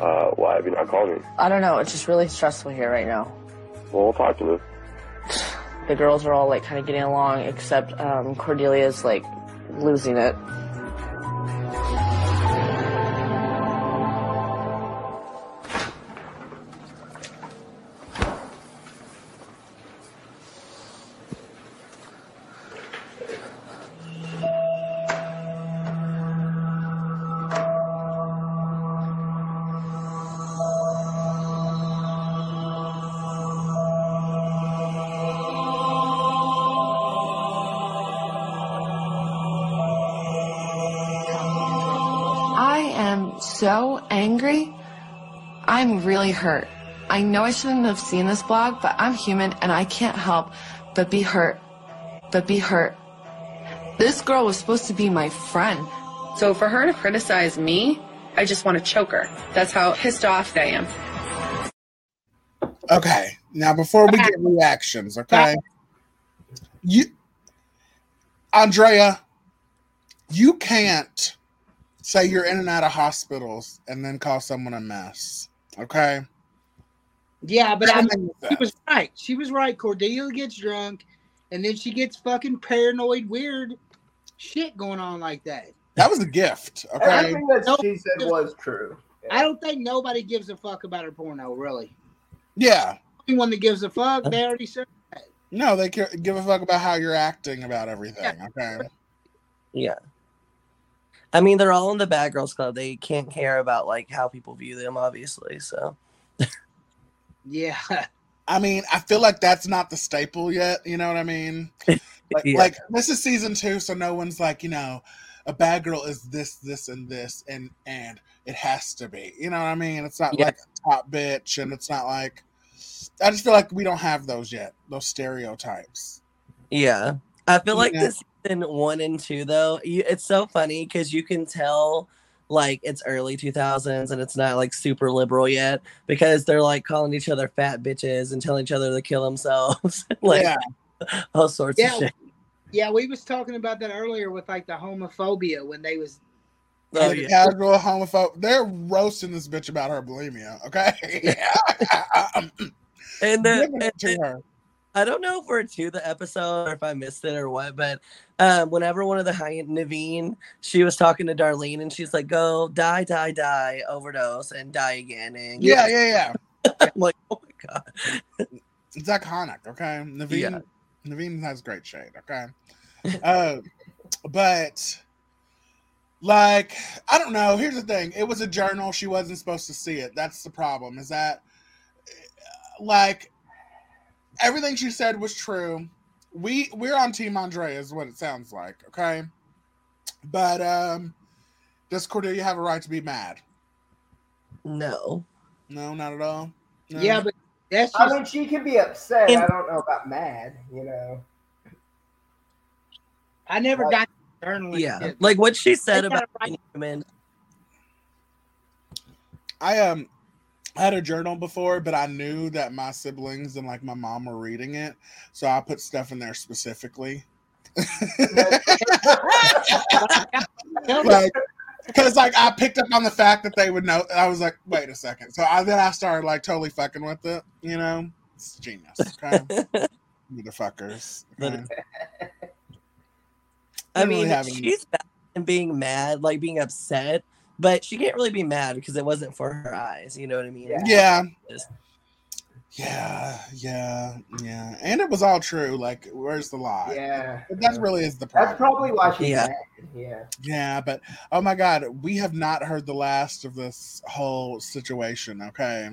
S19: Uh, why have you not called me?
S8: I don't know, it's just really stressful here right now.
S19: Well, we'll talk to me.
S8: The girls are all like kind of getting along, except um, Cordelia's like losing it.
S17: Really hurt. I know I shouldn't have seen this blog, but I'm human and I can't help but be hurt. But be hurt. This girl was supposed to be my friend.
S11: So for her to criticize me, I just want to choke her. That's how pissed off I am.
S1: Okay, now before we get reactions, okay, you, Andrea, you can't say you're in and out of hospitals and then call someone a mess. Okay.
S2: Yeah, but I mean, she was right. She was right. Cordelia gets drunk, and then she gets fucking paranoid, weird shit going on like that.
S1: That was a gift. Okay.
S3: Everything that
S2: No,
S3: she said was true.
S2: I don't think nobody gives a fuck about her porno, really.
S1: Yeah.
S2: Anyone that gives a fuck, they already said.
S1: No, they care, give a fuck about how you're acting about everything. Okay.
S18: Yeah. I mean, they're all in the Bad Girls Club. They can't care about like how people view them, obviously. So
S2: Yeah.
S1: I mean, I feel like that's not the staple yet. You know what I mean? Like,
S18: Yeah.
S1: like this is season two, so no one's like, you know, a bad girl is this, this, and this, and and it has to be. You know what I mean? It's not
S18: Yeah.
S1: like a top bitch, and it's not like. I just feel like we don't have those yet. Those stereotypes.
S18: yeah, I feel like
S1: Yeah.
S18: this season one and two though, you, it's so funny because you can tell like it's early 2000s and it's not like super liberal yet because they're like calling each other fat bitches and telling each other to kill themselves, like
S2: Yeah.
S18: all sorts
S2: Yeah.
S18: of shit.
S2: Yeah, we was talking about that earlier with like the homophobia when they was
S18: Oh, yeah.
S1: Casual homophobe. They're roasting this bitch about her bulimia. Okay.
S18: And the,
S1: Giving
S18: and
S1: to
S18: the-
S1: her.
S18: I don't know if we're to the episode or if I missed it or what, but um, whenever one of the high Neveen, she was talking to Darlene and she's like, "Go die, die, die, overdose, and die again." And
S1: Yeah, yeah, yeah.
S18: I'm like, oh my god,
S1: It's iconic, okay? Neveen
S18: Yeah.
S1: Neveen has great shade, okay? uh, but like, I don't know. Here's the thing: it was a journal. She wasn't supposed to see it. That's the problem. Is that like everything she said was true. We we're on Team Andrea, is what it sounds like, okay? But um, does Cordelia have a right to be mad?
S18: no,
S1: No, not at all. No?
S2: Yeah, but that's
S3: I mean, she can be upset.
S18: And-
S3: I don't know about mad. You know.
S2: I never got journaling.
S18: yeah,
S2: shit.
S18: like what she said about
S2: gotta write-
S18: being human.
S1: I um I had a journal before, but I knew that my siblings and like my mom were reading it, so I put stuff in there specifically. like because like I picked up on the fact that they would know. I was like, wait a second. So I, then I started like totally fucking with it. You know, it's genius. Okay, motherfuckers. Okay?
S18: I mean,
S1: really
S18: she's bad and being mad, like being upset, but she can't really be mad because it wasn't for her eyes. You know what I mean?
S1: Yeah. Yeah, yeah, yeah, and it was all true. Like, where's the lie?
S3: Yeah,
S1: that really is the problem.
S3: That's probably why she's
S1: Yeah.
S3: mad. Yeah.
S1: Yeah, but oh my god, we have not heard the last of this whole situation, okay?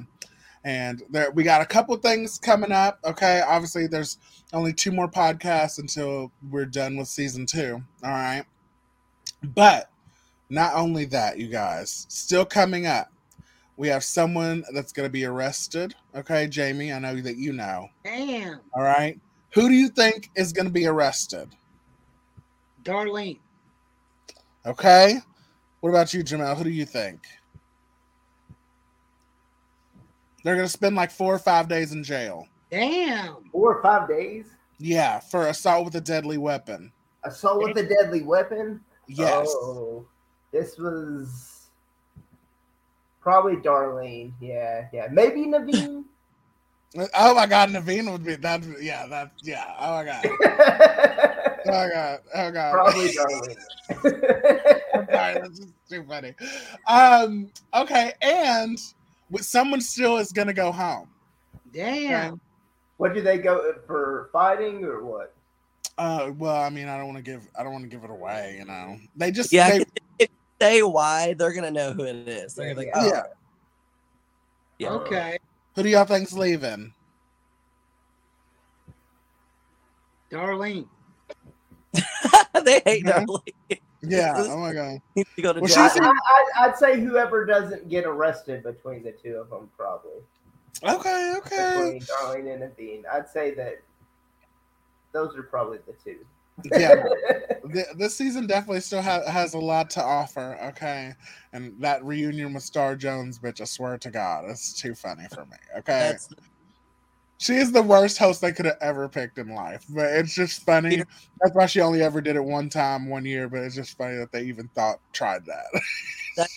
S1: And there we got a couple things coming up, okay? Obviously there's only two more podcasts until we're done with season 2, all right? But not only that, you guys, still coming up. We have someone that's going to be arrested, okay, Jamie? I know that you know.
S2: Damn.
S1: All right. Who do you think is going to be arrested?
S2: Darlene.
S1: Okay. What about you, Jamel? Who do you think? They're going to spend like four or five days in jail.
S2: Damn.
S3: Four or five days.
S1: Yeah, for assault with a deadly weapon.
S3: Assault with a deadly weapon.
S1: Yes.
S3: Oh, this was probably Darlene. Yeah, yeah. Maybe Neveen.
S1: Oh my God, Neveen would be that. Yeah, that. Yeah. Oh my God. oh my God. Oh God.
S3: Probably Darlene.
S1: I'm sorry, that's just too funny. Um. Okay, and with someone still is going to go home.
S2: Damn.
S3: What do they go for fighting or what?
S1: Uh. Well, I mean, I don't want to give. I don't want to give it away. You know, they just.
S18: Yeah,
S1: They,
S18: if you say why, they're gonna know who it is. They're gonna be like, oh,
S1: yeah.
S18: yeah.
S2: Okay.
S1: Who do y'all think's leaving?
S2: Darlene.
S18: they hate
S1: Mhm.
S18: Darlene.
S1: Yeah. Oh my God.
S18: To go to
S1: Well,
S18: jail.
S1: she's-
S3: I, I, I'd say whoever doesn't get arrested between the two of them, probably
S1: Okay. Okay.
S3: between Darlene and Neveen. I'd say that those are probably the two.
S1: Yeah, th- this season definitely still ha- has a lot to offer. Okay, and that reunion with Star Jones, bitch, I swear to God, it's too funny for me. Okay,
S18: That's
S1: she is the worst host they could have ever picked in life, but it's just funny. That's why she only ever did it one time, one year. But it's just funny that they even thought tried that.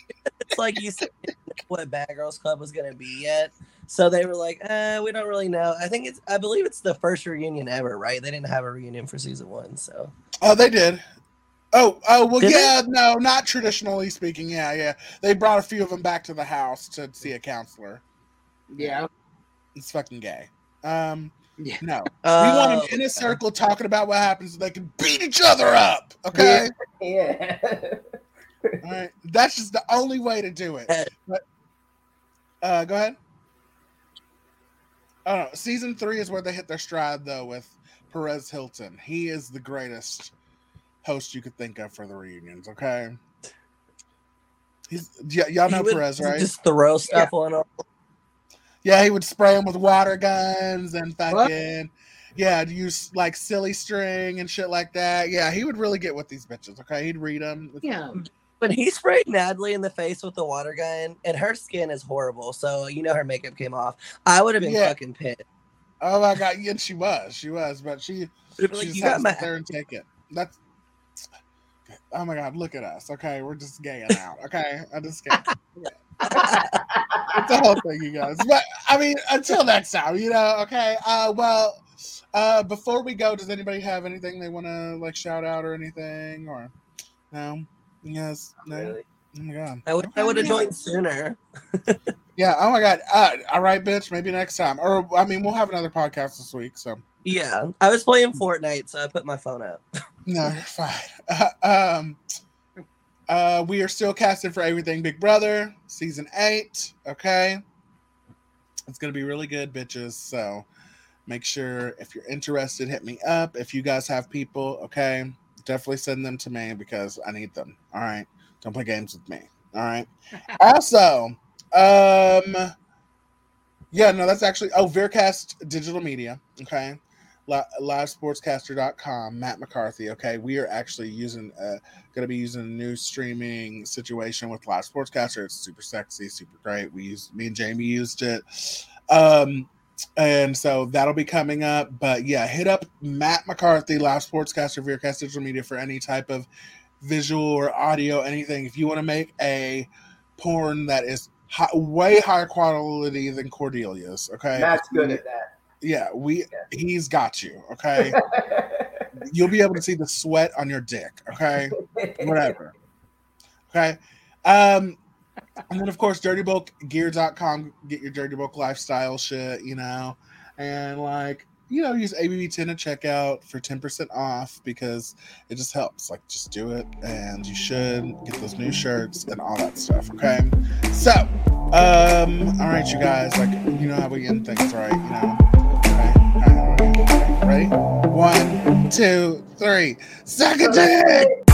S18: it's like you said they didn't know what Bad Girls Club was gonna be yet. So they were like, uh, we don't really know. I think it's I believe it's the first reunion ever, right? They didn't have a reunion for season one, so
S1: oh, they did. Oh, oh, well,
S18: Did they?
S1: yeah, no, not traditionally speaking. Yeah, yeah, they brought a few of them back to the house to see a counselor.
S2: Yeah.
S1: It's fucking gay. Um,
S2: Yeah.
S1: no, we
S18: Oh,
S1: want them in a circle talking about what happens so they can beat each other up. Okay,
S3: Yeah.
S1: all right, that's just the only way to do it. But uh, go ahead. No, season three is where they hit their stride though with Perez Hilton. He is the greatest host you could think of for the reunions. Okay. He's y- y'all know
S18: He would
S1: Perez, right?
S18: Just throw stuff on them.
S1: Yeah, he would spray them with water guns and fucking yeah, use like silly string and shit like that. Yeah, he would really get with these bitches. Okay, he'd read them.
S2: Yeah.
S18: When he sprayed Natalie in the face with the water gun, and her skin is horrible, so you know her makeup came off. I would have been
S1: Yeah.
S18: fucking pissed.
S1: Oh my god, yeah, she was, she was, but she, she
S18: like,
S1: just
S18: "You
S1: had
S18: got
S1: to and take it. That's oh my god, look at us. Okay, we're just gaying out. Okay, I just gay. it's the whole thing, you guys. But I mean, until next time, you know. Okay. Uh, well, uh, before we go, does anybody have anything they want to like shout out or anything or no? Yes. No.
S3: Really?
S1: Oh my god.
S18: I would I would have joined sooner.
S1: Yeah. Oh my god. Uh, all right, bitch. Maybe next time. Or I mean, we'll have another podcast this week. So
S18: Yeah, I was playing Fortnite, so I put my phone up.
S1: no, you're fine. Uh, um. Uh, we are still casting for Everything Big Brother season eight. Okay. It's gonna be really good, bitches. So make sure if you're interested, hit me up. If you guys have people, okay, definitely send them to me because I need them. All right. Don't play games with me. All right. also, um, yeah, no, that's actually oh Veercast Digital Media. Okay. Li- livesportscaster.com matt mccarthy okay we are actually using uh going to be using a new streaming situation with live sportscaster it's super sexy super great we use me and jamie used it um and so that'll be coming up. But yeah, hit up Matt McCarthy, Live Sportscaster, Veercast Digital Media for any type of visual or audio, anything. If you want to make a porn that is hi- way higher quality than Cordelia's, okay?
S3: Matt's good at that.
S1: Yeah, we he's got you, okay? You'll be able to see the sweat on your dick, okay? Whatever. Okay. Um and then of course dirtybulkgear.com get your dirty lifestyle shit, you know. And like, you know, use ABB10 at checkout for 10% off because it just helps. Like just do it and you should get those new shirts and all that stuff, okay? So, um all right you guys, like you know how we end things, right? You know. Okay. okay. Ready? One, two, three. Dick!